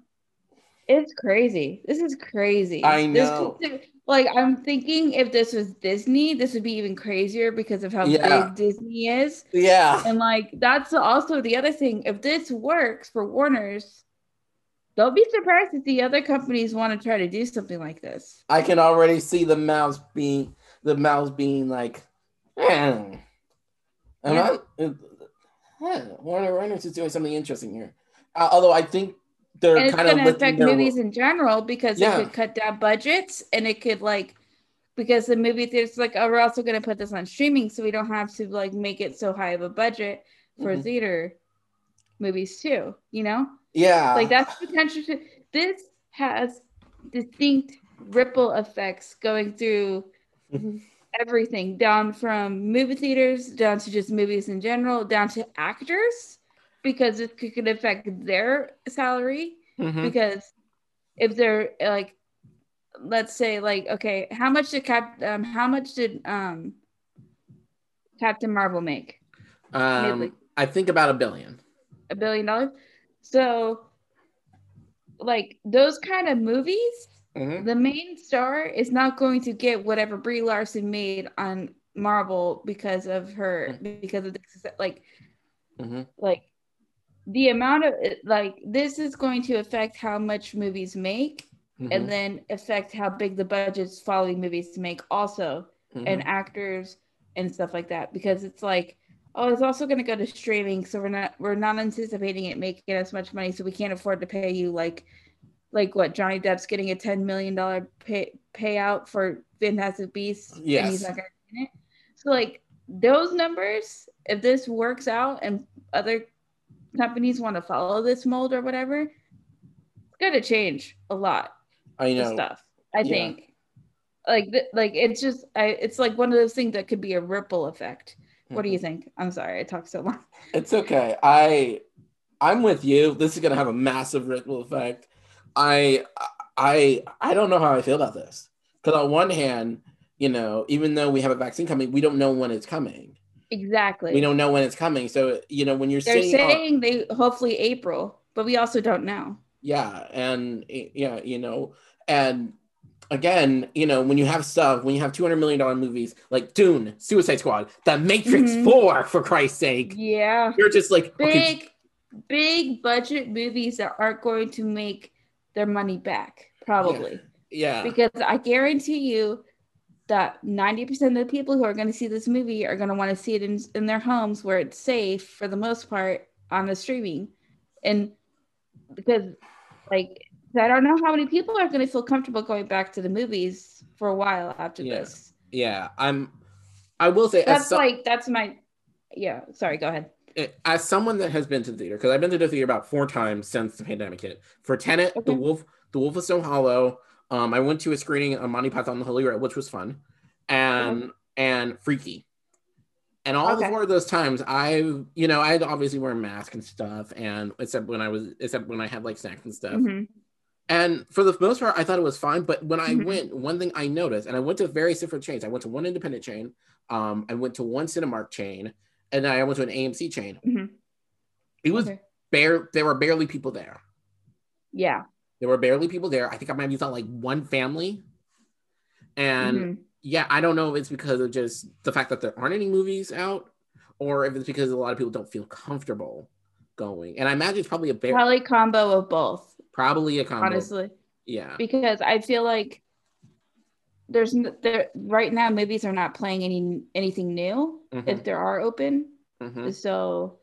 it's crazy. This is crazy. I know. This, like I'm thinking if this was Disney, this would be even crazier because of how yeah. big Disney is. Yeah. And like that's also the other thing. If this works for Warner's, don't be surprised if the other companies want to try to do something like this. I can already see the mouse being the mouse being like, eh. yeah. I, Warner Warner's is doing something interesting here. Uh, although I think they're and it's kind going to affect movies in general because yeah. it could cut down budgets and it could like because the movie theaters like oh we're also going to put this on streaming so we don't have to like make it so high of a budget for mm-hmm. theater movies too you know yeah like that's potential to this has distinct ripple effects going through mm-hmm. everything down from movie theaters down to just movies in general down to actors because it could affect their salary. Mm-hmm. Because if they're like, let's say like, okay, how much did Cap? Um, how much did um Captain Marvel make? Um, I think about a billion. A billion dollars. So, like those kind of movies, mm-hmm. the main star is not going to get whatever Brie Larson made on Marvel because of her mm-hmm. because of this, like, mm-hmm. like the amount of like this is going to affect how much movies make mm-hmm. and then affect how big the budgets following movies to make also mm-hmm. and actors and stuff like that because it's like oh it's also going to go to streaming so we're not we're not anticipating it making as much money so we can't afford to pay you like like what Johnny Depp's getting a ten million dollar pay payout for Fantastic Beasts, Yes. and he's not gonna be it. So like those numbers, if this works out and other companies want to follow this mold or whatever, it's gonna change a lot I know. stuff. I Yeah. think, like, like it's just, I, it's like one of those things that could be a ripple effect. What do Mm-hmm. you think? I'm sorry, I talked so long. *laughs* It's okay. I I'm with you. This is gonna have a massive ripple effect. I I I don't know how I feel about this. Because on one hand, you know, even though we have a vaccine coming, we don't know when it's coming. Exactly. We don't know when it's coming. So you know, when you're They're seeing, saying they hopefully April, but we also don't know. yeah, and yeah, you know, and again, you know, when you have stuff, when you have two hundred million dollar movies like Dune, Suicide Squad, The Matrix Mhm. Four, for Christ's sake, Yeah. you're just like okay, Big, big budget movies that aren't going to make their money back, probably. yeah, Because I guarantee you that 90% of the people who are going to see this movie are going to want to see it in, in their homes where it's safe for the most part on the streaming. And because, like, I don't know how many people are going to feel comfortable going back to the movies for a while after Yeah. this. yeah. I'm. I will say, That's some- like, that's my, yeah, sorry, go ahead. Eh, as someone that has been to the theater, because I've been to the theater about four times since the pandemic hit. For Tenet, The Wolf, The Wolf of Snow Hollow. Um, I went to a screening of Monty Python and the Holy Grail, which was fun, and and Freaky. And all Okay. four of those times, I, you know, I had to obviously wear a mask and stuff, and except when I was, except when I had like snacks and stuff. Mhm. And for the most part, I thought it was fine. But when I Mhm. went, one thing I noticed, and I went to various different chains. I went to one independent chain, um, I went to one Cinemark chain, and then I went to an AMC chain. Mhm. It was Okay. bare. There were barely people there. Yeah. There were barely people there. I think I might have thought like one family. And Mhm. yeah, I don't know if it's because of just the fact that there aren't any movies out, or if it's because a lot of people don't feel comfortable going. And I imagine it's probably a bare, Probably combo of both, probably a combo. honestly. Yeah. because I feel like there's there right now movies are not playing any anything new Mhm, if there are open mhm. so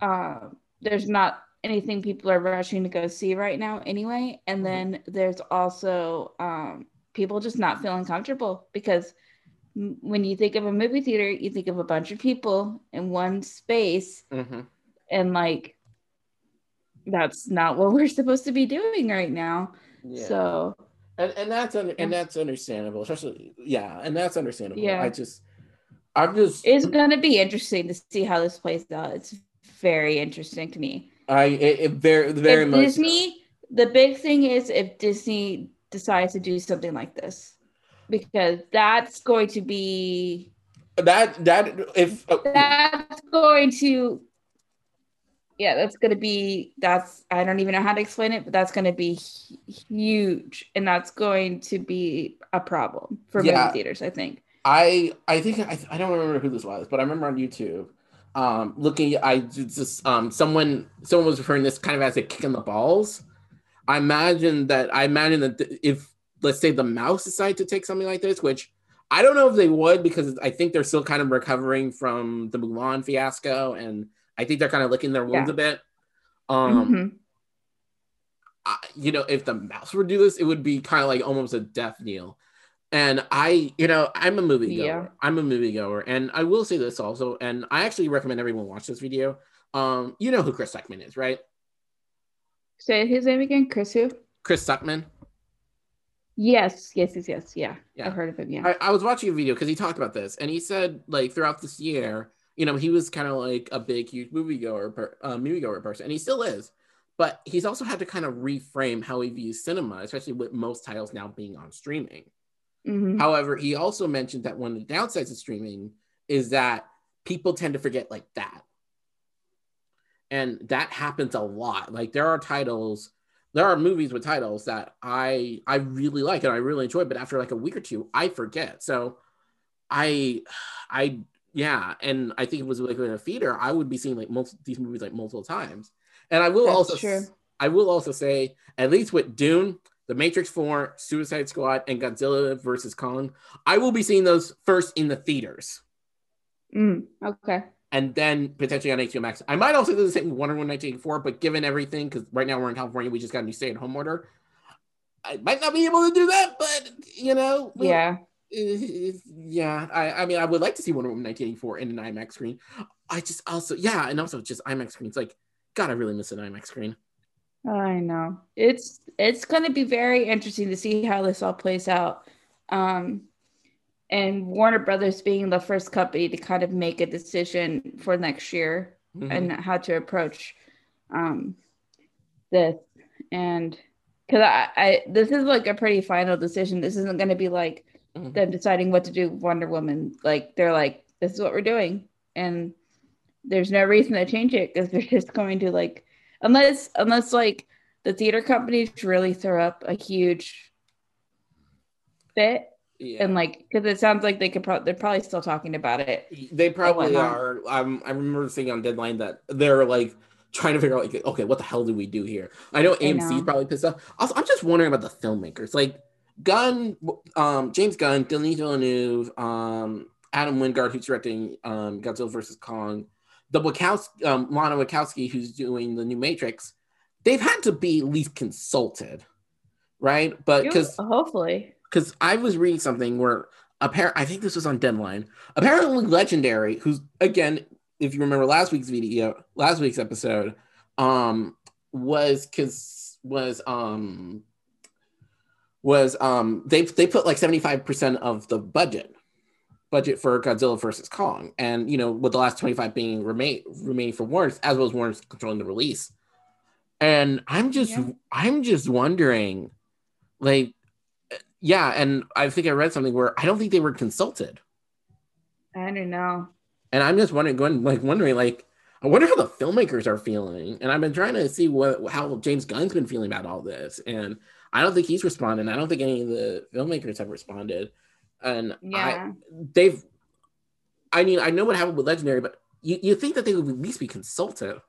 um there's not anything people are rushing to go see right now anyway and Mhm. then there's also um people just not feeling comfortable because m- when you think of a movie theater you think of a bunch of people in one space Mhm. and like that's not what we're *laughs* supposed to be doing right now Yeah. so and and that's under, and that's understandable, especially yeah, and that's understandable. Yeah. I just, I'm just, it's gonna be interesting to see how this plays out. It's very interesting to me. I it, it very very if much. Disney, the big thing is if Disney decides to do something like this, because that's going to be that that if uh, that's going to yeah that's going to be that's i don't even know how to explain it but that's going to be huge and that's going to be a problem for Yeah. movie theaters i think I I think I, I don't remember who this was, but I remember on YouTube, um, looking. I just um someone someone was referring this kind of as a kick in the balls. I imagine that I imagine that if let's say the mouse decide to take something like this, which I don't know if they would because I think they're still kind of recovering from the Mulan fiasco, and I think they're kind of licking their wounds Yeah. a bit. Um, Mhm. I, you know, if the mouse would do this, it would be kind of like almost a death kneel. And I, you know, I'm a movie goer. Yeah. I'm a movie goer, and I will say this also, and I actually recommend everyone watch this video. Um, you know who Chris Stuckmann is, right? say his name again chris who Chris Stuckmann. yes yes yes yes yeah, Yeah. i've heard of him yeah I, I was watching a video because he talked about this, and he said like throughout this year, you know, he was kind of like a big, huge moviegoer, per, uh, moviegoer person, and he still is. But he's also had to kind of reframe how he views cinema, especially with most titles now being on streaming. Mhm. However, he also mentioned that one of the downsides of streaming is that people tend to forget like that. And that happens a lot. Like there are titles, there are movies with titles that I I really like and I really enjoy, but after like a week or two, I forget. So I I yeah, and I think it was like in a theater, I would be seeing like most these movies like multiple times. And I will That's also true. I will also say, at least with Dune, The Matrix 4, Suicide Squad, and Godzilla versus Kong, I will be seeing those first in the theaters. Mm, okay and then potentially on HBO Max. I might also do the same with Wonder Woman 1984, but given everything, because right now we're in California, we just got a new stay-at-home order. I might not be able to do that, but you know, Yeah. *laughs* yeah. I, I mean, I would like to see Wonder Woman 1984 in an IMAX screen. I just also, yeah, and also just IMAX screens. Like, God, I really miss an IMAX screen. I know. It's it's going to be very interesting to see how this all plays out. Um and Warner Brothers being the first company to kind of make a decision for next year Mhm. and how to approach um this and cuz I, I this is like a pretty final decision. This isn't going to be like Mhm. them deciding what to do with Wonder Woman. Like they're like this is what we're doing and there's no reason to change it because they're just going to like unless unless like the theater companies really throw up a huge fit yeah. and like because it sounds like they could probably they're probably still talking about it They probably are. Um, I remember seeing on Deadline that they're like trying to figure out, like, okay, what the hell do we do here? I know AMC's probably pissed off. Also, I'm just wondering about the filmmakers, like Gunn, um, James Gunn, Denis Villeneuve, um, Adam Wingard, who's directing um, Godzilla versus Kong, the Wachowski, um, Lana Wachowski, who's doing the new Matrix. They've had to be at least consulted, right? But because hopefully because I was reading something where apparent I think this was on Deadline. Apparently, Legendary, who's again, if you remember last week's video, last week's episode, um, was because was um was um they they put like seventy five percent of the budget budget for Godzilla versus Kong, and you know with the last twenty five being remain remaining for Warner's as well as Warner's controlling the release. And I'm just Yeah. I'm just wondering, like yeah, and I think I read something where I don't think they were consulted, i don't know and I'm just wondering, going like wondering, like I wonder how the filmmakers are feeling, and I've been trying to see what how James Gunn's been feeling about all this, and I don't think he's responding. I don't think any of the filmmakers have responded, and I, they've. I mean, I know what happened with Legendary, but you, you think that they would at least be consulted?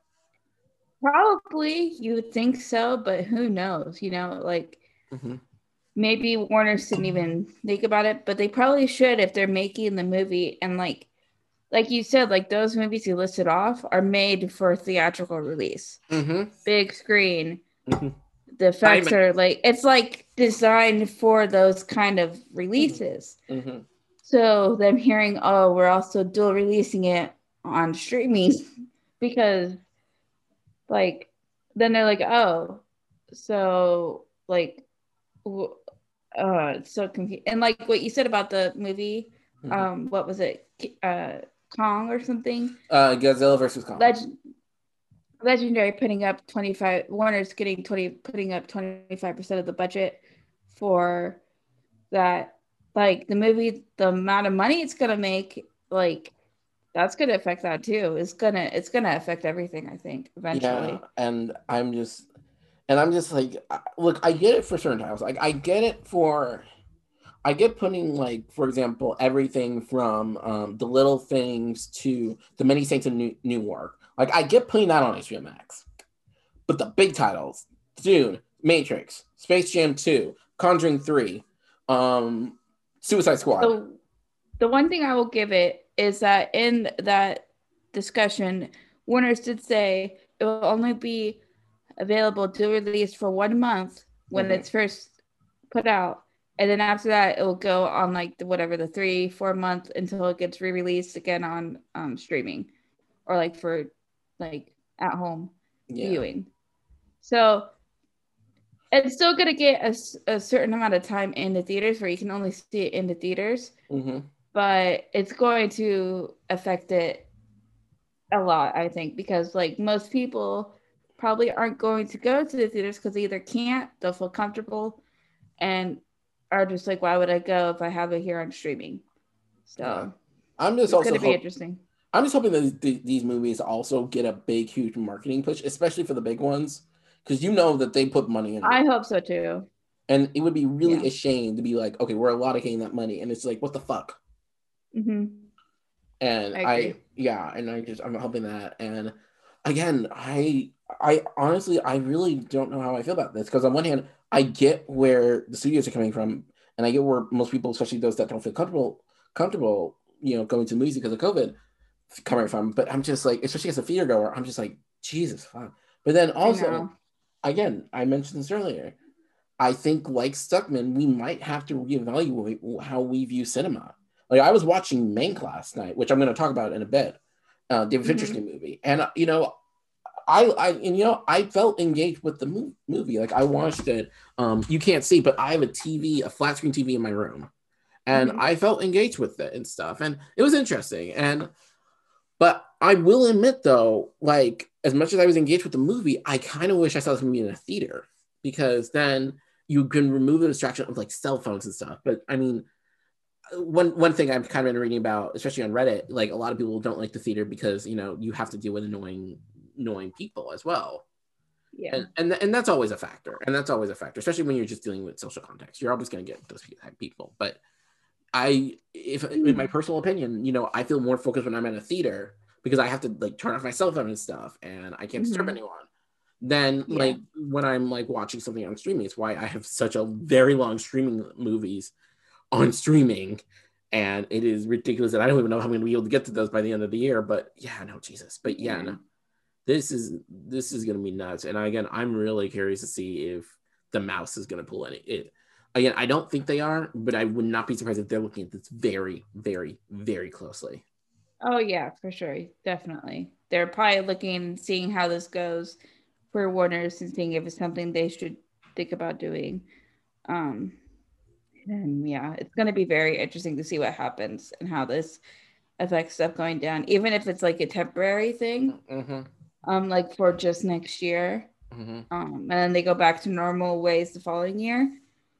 probably you would think so but who knows you know like Mhm. maybe warner's didn't even think about it but they probably should if they're making the movie and like like you said like those movies you listed off are made for theatrical release Mm-hmm. big screen Mhm. The effects are like it's like designed for those kind of releases Mm-hmm. so them hearing oh we're also dual releasing it on streaming *laughs* because like then they're like oh so like w- uh it's so confusing and like what you said about the movie Mhm. um what was it uh kong or something Uh, Godzilla versus Kong. Legend legendary putting up 25 warner's getting 20 putting up 25% of the budget for that like the movie the amount of money it's gonna make like that's gonna affect that too it's gonna it's gonna affect everything i think eventually Yeah, and I'm just, and I'm just like, look, I get it for certain titles. Like, I get it for, I get putting like, for example, everything from um, the little things to the many saints of New Newark. Like, I get putting that on HBO Max, but the big titles, Dune, Matrix, Space Jam Two, Conjuring Three, um, Suicide Squad. the, the one thing i will give it is that in that discussion warner's did say it will only be available to release for one month when Mhm. it's first put out and then after that it will go on like the whatever the three four month until it gets re-released again on um streaming or like for like at home yeah. viewing so it's still going to get a, a, certain amount of time in the theaters where you can only see it in the theaters hmm but it's going to affect it a lot i think because like most people probably aren't going to go to the theaters because they either can't they'll feel comfortable and are just like why would i go if i have it here on streaming so. I'm just it's also going to be hope- interesting I'm just hoping that th- these movies also get a big, huge marketing push, especially for the big ones, because you know that they put money in. it. i hope so too and it would be really Yeah. a shame to be like, okay, we're allocating that money, and it's like, what the fuck? hmm And I I, yeah, and I just I'm hoping that. And again, I I honestly I really don't know how I feel about this because on one hand, I get where the studios are coming from, and I get where most people, especially those that don't feel comfortable comfortable, you know, going to movies because of COVID. Coming from, but I'm just like, especially as a theater goer, I'm just like, Jesus, fuck. But then also, know. again, I mentioned this earlier. I think, like Stuckmann, we might have to reevaluate how we view cinema. Like I was watching Mank last night, which I'm going to talk about in a bit, uh, David Fincher's Mhm. new movie, and uh, you know, I, I, and you know, I felt engaged with the mo- movie. Like I watched it. Um, you can't see, but I have a TV, a flat screen TV in my room, and Mhm. I felt engaged with it and stuff, and it was interesting. And but I will admit though, like as much as I was engaged with the movie, I kind of wish I saw this movie in a theater because then you can remove the distraction of like cell phones and stuff. But I mean, one one thing I've kind of been reading about, especially on Reddit, like a lot of people don't like the theater because you know you have to deal with annoying annoying people as well. Yeah. And, and and that's always a factor, and that's always a factor, especially when you're just dealing with social context. You're always going to get those people. But I, if in my personal opinion, you know, I feel more focused when I'm at a theater because I have to like turn off my cell phone and stuff, and I can't disturb Mhm. anyone. Then Yeah. like when I'm like watching something on streaming. It's why I have such a very long streaming movies on streaming. And it is ridiculous that I don't even know how I'm going to be able to get to those by the end of the year. But yeah, no, Jesus. But yeah, no, this is this is going to be nuts. And again, I'm really curious to see if the mouse is going to pull any. It again, I don't think they are, but I would not be surprised if they're looking at this very, very, very closely. Oh yeah, for sure, definitely. They're probably looking, seeing how this goes for Warner's and seeing if it's something they should think about doing. Um, and yeah, it's going to be very interesting to see what happens and how this affects stuff going down, even if it's like a temporary thing, Mm-hmm, um, like for just next year, mm-hmm, um, and then they go back to normal ways the following year.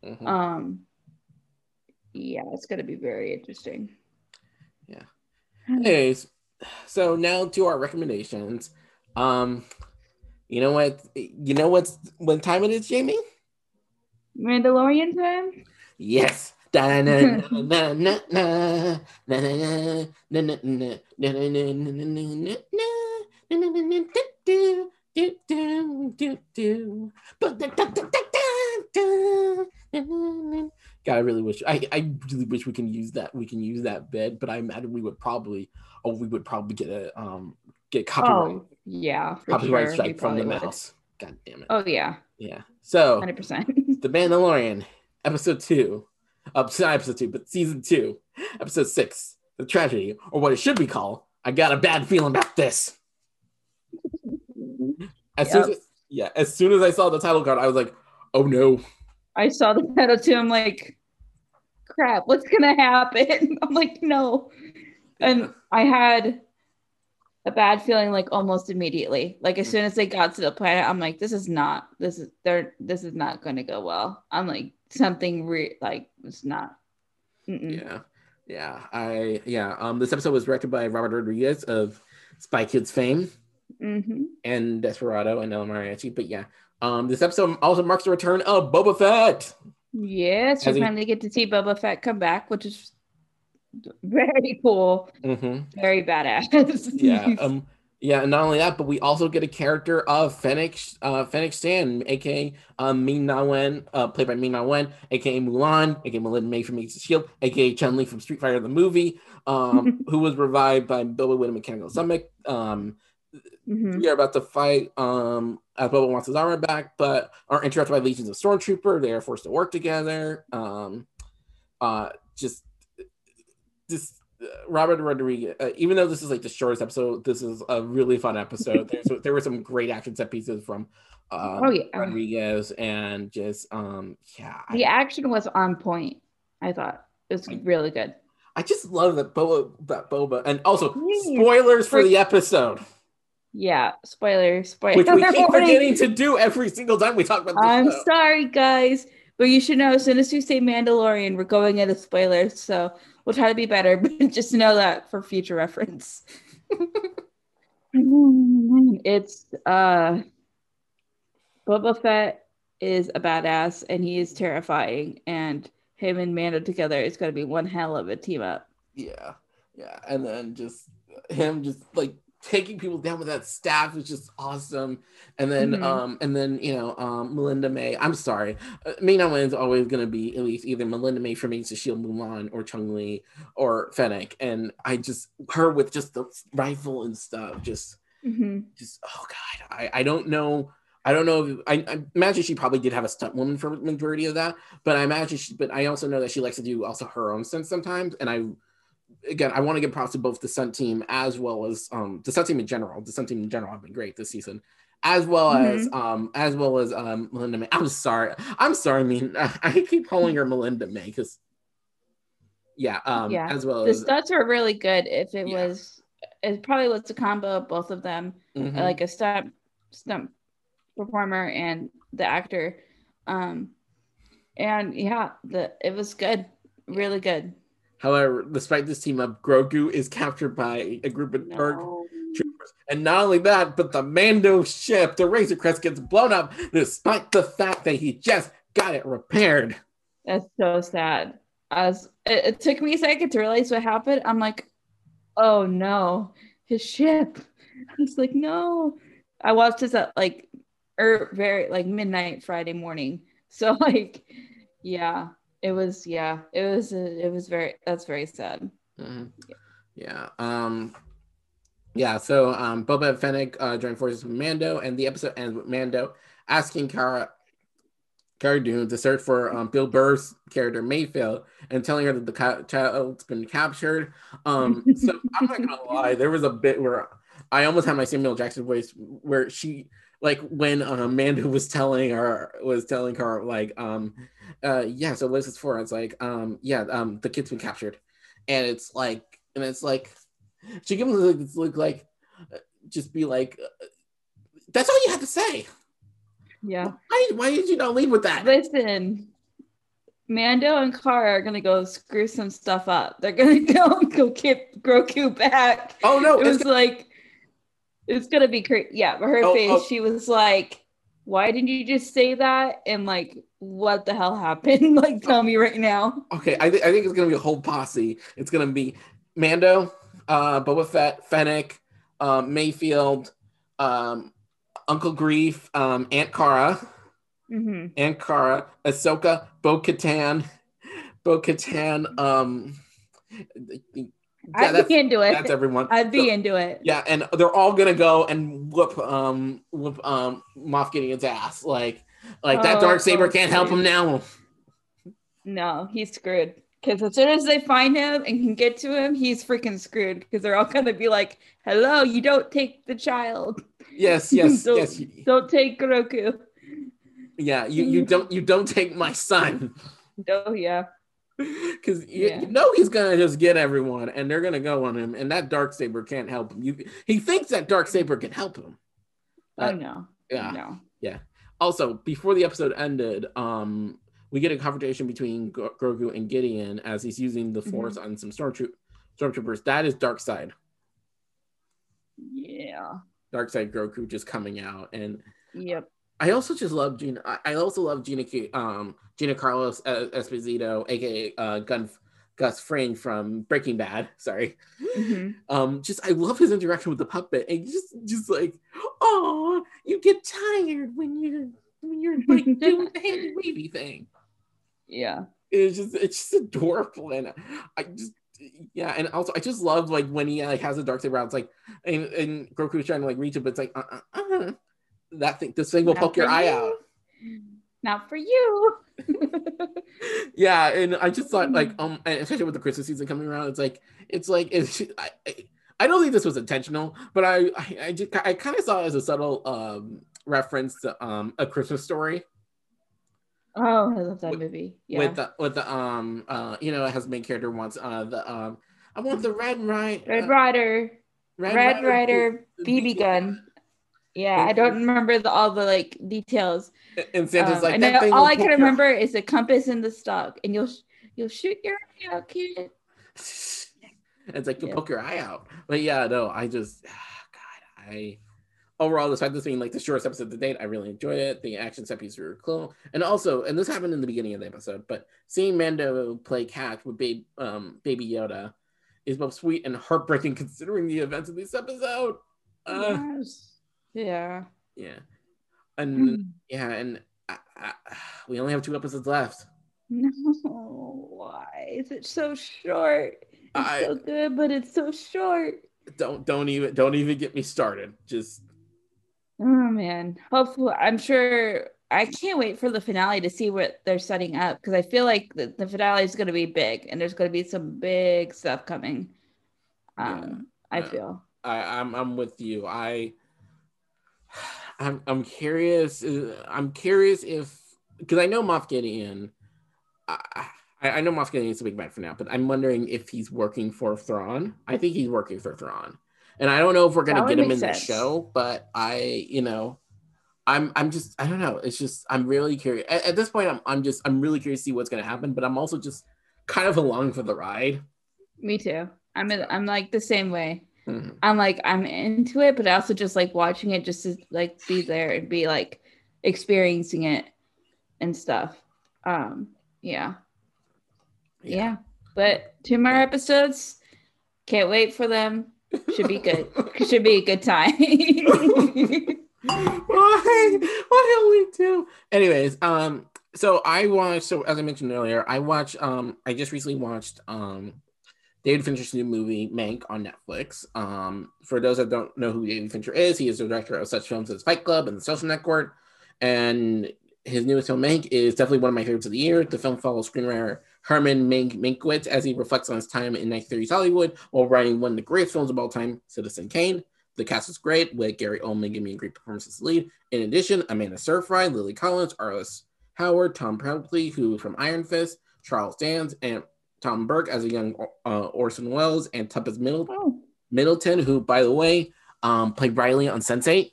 Mm-hmm. Um, yeah, it's going to be very interesting. Yeah. Anyways, so now to our recommendations. Um, you know what? You know what's what time it is, Jamie? Mandalorian time. Yes. God, I really wish I, I really wish we can use that we can use that bit, but I imagine we would probably oh we would probably get a um get copyright Oh, yeah. copyright sure, strike from the would. mouse. God damn it. Oh yeah, Yeah. So hundred percent. *laughs* The Mandalorian, episode two, uh, not episode two, but season two, episode six, the tragedy, or what it should be called. I got a bad feeling about this. *laughs* As soon as yeah, as soon as I saw the title card, I was like, oh no. I saw the title too. I'm like, crap, what's gonna happen? *laughs* I'm like, no. And I had a bad feeling like almost immediately. Like as soon as they got to the planet, I'm like, this is not, this is they're this is not gonna go well. I'm like, something re- like it's not. Mm-mm. Yeah. Yeah. I yeah. Um this episode was directed by Robert Rodriguez of Spy Kids fame hmm and Desperado and El Mariachi. But yeah. Um this episode also marks the return of Boba Fett. Yes, we he- finally get to see Boba Fett come back, which is very cool, Mm-hmm. very badass. *laughs* yeah um yeah and not only that but we also get a character of fennec uh Fennec Shand aka um Ming Na Wen, uh played by Ming Na Wen, aka mulan aka melinda may from Agents of shield aka chun li from street fighter the movie um *laughs* who was revived by Boba with a mechanical stomach um Mhm. we are about to fight um as Boba wants his armor back, but are interrupted by legions of stormtrooper. They are forced to work together. Um, uh, just this uh, Robert Rodriguez. Uh, even though this is like the shortest episode, this is a really fun episode. *laughs* There's, there were some great action set pieces from um, Oh, yeah. Rodriguez, and just um, yeah, I, The action was on point. I thought it was really good. I just love that Boba, that Boba, and also spoilers for the episode, Yeah, spoiler, spoiler. which we *laughs* keep forgetting to do every single time we talk about. This I'm show. sorry, guys, but you should know as soon as we say Mandalorian, we're going into spoilers. So we'll try to be better, *laughs* but just know that for future reference. *laughs* it's uh, Boba Fett is a badass and he is terrifying, and him and Mando together is going to be one hell of a team up. Yeah, yeah, and then just him just like taking people down with that staff was just awesome. And then, Mhm. um, and then you know, um, Melinda May. I'm sorry, uh, Ming Na Wen is always gonna be at least either Melinda May from Agents of Shield, Mulan, or Chung Li, or Fennec. And I just her with just the rifle and stuff, just hmm just oh god, I I don't know. I don't know. If, I, I imagine she probably did have a stunt woman for the majority of that, but I imagine she. But I also know that she likes to do also her own stunts sometimes. And I, again, I want to give props to both the stunt team as well as um the stunt team in general. The stunt team in general have been great this season, as well as um as well as um Melinda May. I'm sorry, I'm sorry. I mean, *laughs* I keep calling her Melinda May because, yeah, um, Yeah. as well as The as stunts were really good. If it Yeah. was, it probably was a combo of both of them, Mhm. like a stunt stunt performer and the actor. Um, and yeah, the it was good, really good. However, despite this team up, Grogu is captured by a group of dark No. troopers. And not only that, but the Mando ship, the Razor Crest, gets blown up despite the fact that he just got it repaired. That's so sad. As it, it took me a second to realize what happened. I'm like, oh no, his ship. *laughs* I was like, no. I watched this at like er very like midnight Friday morning. *laughs* So like, yeah, it was yeah, it was it was very that's very sad. Mhm. Yeah. Um. Yeah. So, um, Boba Fennec uh, join forces with Mando, and the episode ends with Mando asking Cara, Cara Dune to search for um, Bill Burr's character Mayfield and telling her that the ca- child's been captured. Um. So I'm not gonna lie, there was a bit where I almost had my Samuel Jackson voice where she. Like when uh, Mando was telling her, was telling her like, um, uh, yeah. So what is this for? It's like, um, yeah, um, the kid's been captured, and it's like and it's like she gives him this look like just be like uh, that's all you have to say Yeah. why, why did you not leave with that Listen, Mando and Cara are gonna go screw some stuff up. They're gonna *laughs* go go get Grogu back. oh no it was like it's gonna be crazy. Yeah, but her Oh, face, oh. she was like, "Why didn't you just say that?" And like, what the hell happened? *laughs* like, tell me right now. okay I, th- I think it's gonna be a whole posse it's gonna be mando uh boba fett fennec um mayfield um uncle greef um aunt cara hmm aunt cara ahsoka bo-katan bo-katan um yeah, I'd be into it. that's everyone I'd be So- into it. Yeah, and they're all gonna go and whoop um whoop um Moff Gideon's ass. Like like that Oh, dark saber oh, can't help him now. No, he's screwed. Because as soon as they find him and can get to him, he's freaking screwed. Because they're all gonna be like, "Hello, you don't take the child. Yes, *laughs* yes, Don't- yes. Don't take Grogu." Yeah, you you don't you don't take my son. *laughs* Oh yeah. Because you, Yeah. you know he's gonna just get everyone, and they're gonna go on him, and that dark saber can't help him. You, he thinks that dark saber can help him. Oh Uh, no. yeah. No. Also, before the episode ended, um, we get a confrontation between Gro- Grogu and Gideon as he's using the Force on some stormtroop stormtroopers. That is dark side. Yeah. Dark Side Grogu just coming out, and Yep. I also just love Gina. I, also love Gina, um, Giancarlo Esposito, aka uh, Gun Gus Fring from Breaking Bad. Sorry, Mhm. um, just I love his interaction with the puppet, and just just like, oh, you get tired when you're when you're like *laughs* doing the handy wavy thing. Yeah. It's just it's just adorable, and I just yeah, and also I just love like when he like has a dark saber out. It's like and, and Grogu's trying to like reach it, but it's like uh, uh, uh, that thing. This thing will poke your eye you. out. Not for you. *laughs* yeah, and I just thought like um, especially with the Christmas season coming around, it's like it's like it's I, I, don't think this was intentional, but I I, I just I kind of saw it as a subtle um reference to um a Christmas story oh, I love that With- movie. Yeah. with the with the um uh you know it has main character wants uh the um I want the red right Red uh, Rider. Red, Rider BB gun. Yeah, I don't remember the, all the like details. and Santa's Um, like I that know, all I can remember is the compass in the stock, and you'll sh- you'll shoot your eye out, kid. *laughs* it's like you Yeah. poke your eye out. But yeah, no, I just *sighs* God, I overall, despite this being like the shortest episode to date, I really enjoyed it. The action set pieces were cool, and also, and this happened in the beginning of the episode, but seeing Mando play catch with babe, um, Baby Yoda is both sweet and heartbreaking *laughs* considering the events of this episode. Uh, Yes. Yeah. yeah, and Mm. yeah, and I, I, *sighs* we only have two episodes left. *laughs* No, why is it so short? It's I- so good, but it's so short. Don't don't even don't even get me started. Just Oh man. Hopefully, I'm sure. I can't wait for the finale to see what they're setting up because I feel like the, the finale is going to be big and there's going to be some big stuff coming. Um, I yeah. feel. I, I'm I'm with you. I I'm I'm curious. uh, I'm curious if because I know Moff Gideon. I, I I know Moff Gideon is a big bad for now, but I'm wondering if he's working for Thrawn. I think he's working for Thrawn, and I don't know if we're gonna get him in make the show. But I, you know, I'm I'm just I don't know. It's just I'm really curious. At, at this point, I'm I'm just I'm really curious to see what's gonna happen. But I'm also just kind of along for the ride. Me too. I'm in, I'm like the same way. Mhm. I'm like I'm into it, but I also just like watching it just to like be there and be like experiencing it and stuff. Um, yeah. Yeah. But two more episodes. Can't wait for them. Should be good. *laughs* Should be a good time. *laughs* why why don't we do anyways um so i watched so as i mentioned earlier i watched um i just recently watched um david fincher's new movie mank on netflix. Um for those that don't know who david fincher is he is the director of such films as fight club and the social network. And his newest film mank is definitely one of my favorites of the year. The film follows screenwriter herman Mank Mankiewicz as he reflects on his time in 1930s hollywood while writing one of the greatest films of all time citizen kane. The cast is great with Gary Oldman giving a great performance as lead. In addition, Amanda Seyfried, Lily Collins, Arliss Howard, Tom Pelphrey, who from Iron Fist, Charles Dance, and Tom Burke as a young uh, Orson Welles, and Tuppence Middle- oh, Middleton, who, by the way, um, played Riley on Sense8.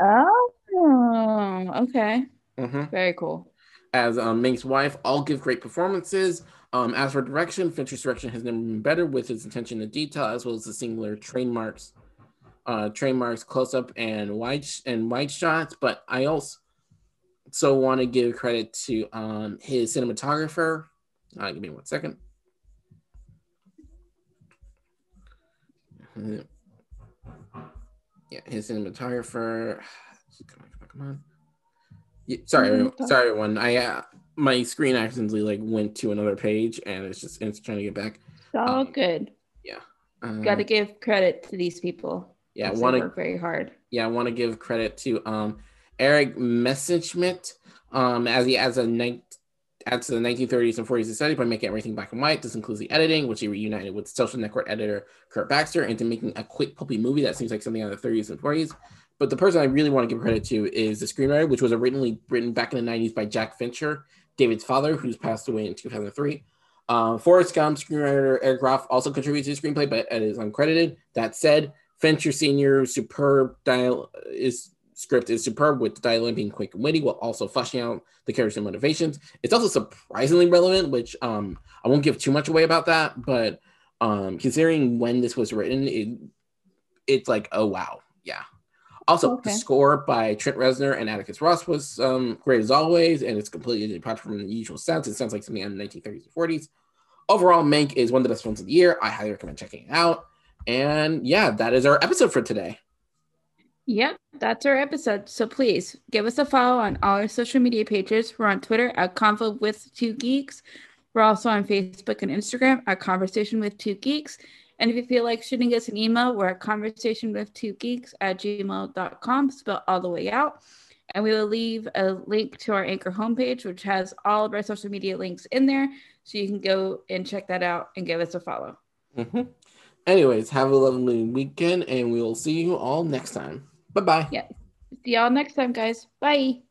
oh, okay. Mhm. Very cool. As um, Mank's wife, all give great performances. Um, as for direction, Fincher's direction has never been better with his attention to detail, as well as the singular trademarks, uh, trademarks, close up and wide sh- and wide shots. But I also so want to give credit to um, his cinematographer. Uh, give me one second. Yeah, his cinematographer. Come on, come on, come on. Yeah, sorry, everyone, sorry, everyone. I uh, my screen accidentally like went to another page, and it's just it's trying to get back. It's all Um, good. Uh, Got to give credit to these people. yeah, want to work very hard. yeah, I want to give credit to um Erik Messerschmidt um as he as a night adds to the 1930s and 40s aesthetic by making everything black and white. This includes the editing, which he reunited with social network editor Kirk Baxter, into making a quick pulpy movie that seems like something out of the 30s and 40s. But the person I really want to give credit to is the screenwriter, which was originally written back in the 90s by Jack Fincher, David's father, who's passed away in 2003. Uh, Forrest Gump screenwriter Eric Roth also contributes to the screenplay, but it is uncredited. That said, Fincher Senior superb dial is script is superb with the dialogue being quick and witty while also fleshing out the characters and motivations. It's also surprisingly relevant, which um I won't give too much away about that, but um considering when this was written, it it's like oh wow, yeah. Also, Okay. the score by Trent Reznor and Atticus Ross was um, great as always, and it's completely departed from the usual sounds. It sounds like something out of the 1930s and 40s. Overall, Mank is one of the best films of the year. I highly recommend checking it out. And yeah, that is our episode for today. Yep, that's our episode. So please give us a follow on all our social media pages. We're on Twitter at Convo with Two Geeks. We're also on Facebook and Instagram at Conversation with Two Geeks. And if you feel like shooting us an email, we're at conversation with two geeks at gmail.com, spelled all the way out. And we will leave a link to our Anchor homepage, which has all of our social media links in there. So you can go and check that out and give us a follow. Mhm. Anyways, have a lovely weekend, and we will see you all next time. Bye bye. Yeah. See y'all next time, guys. Bye.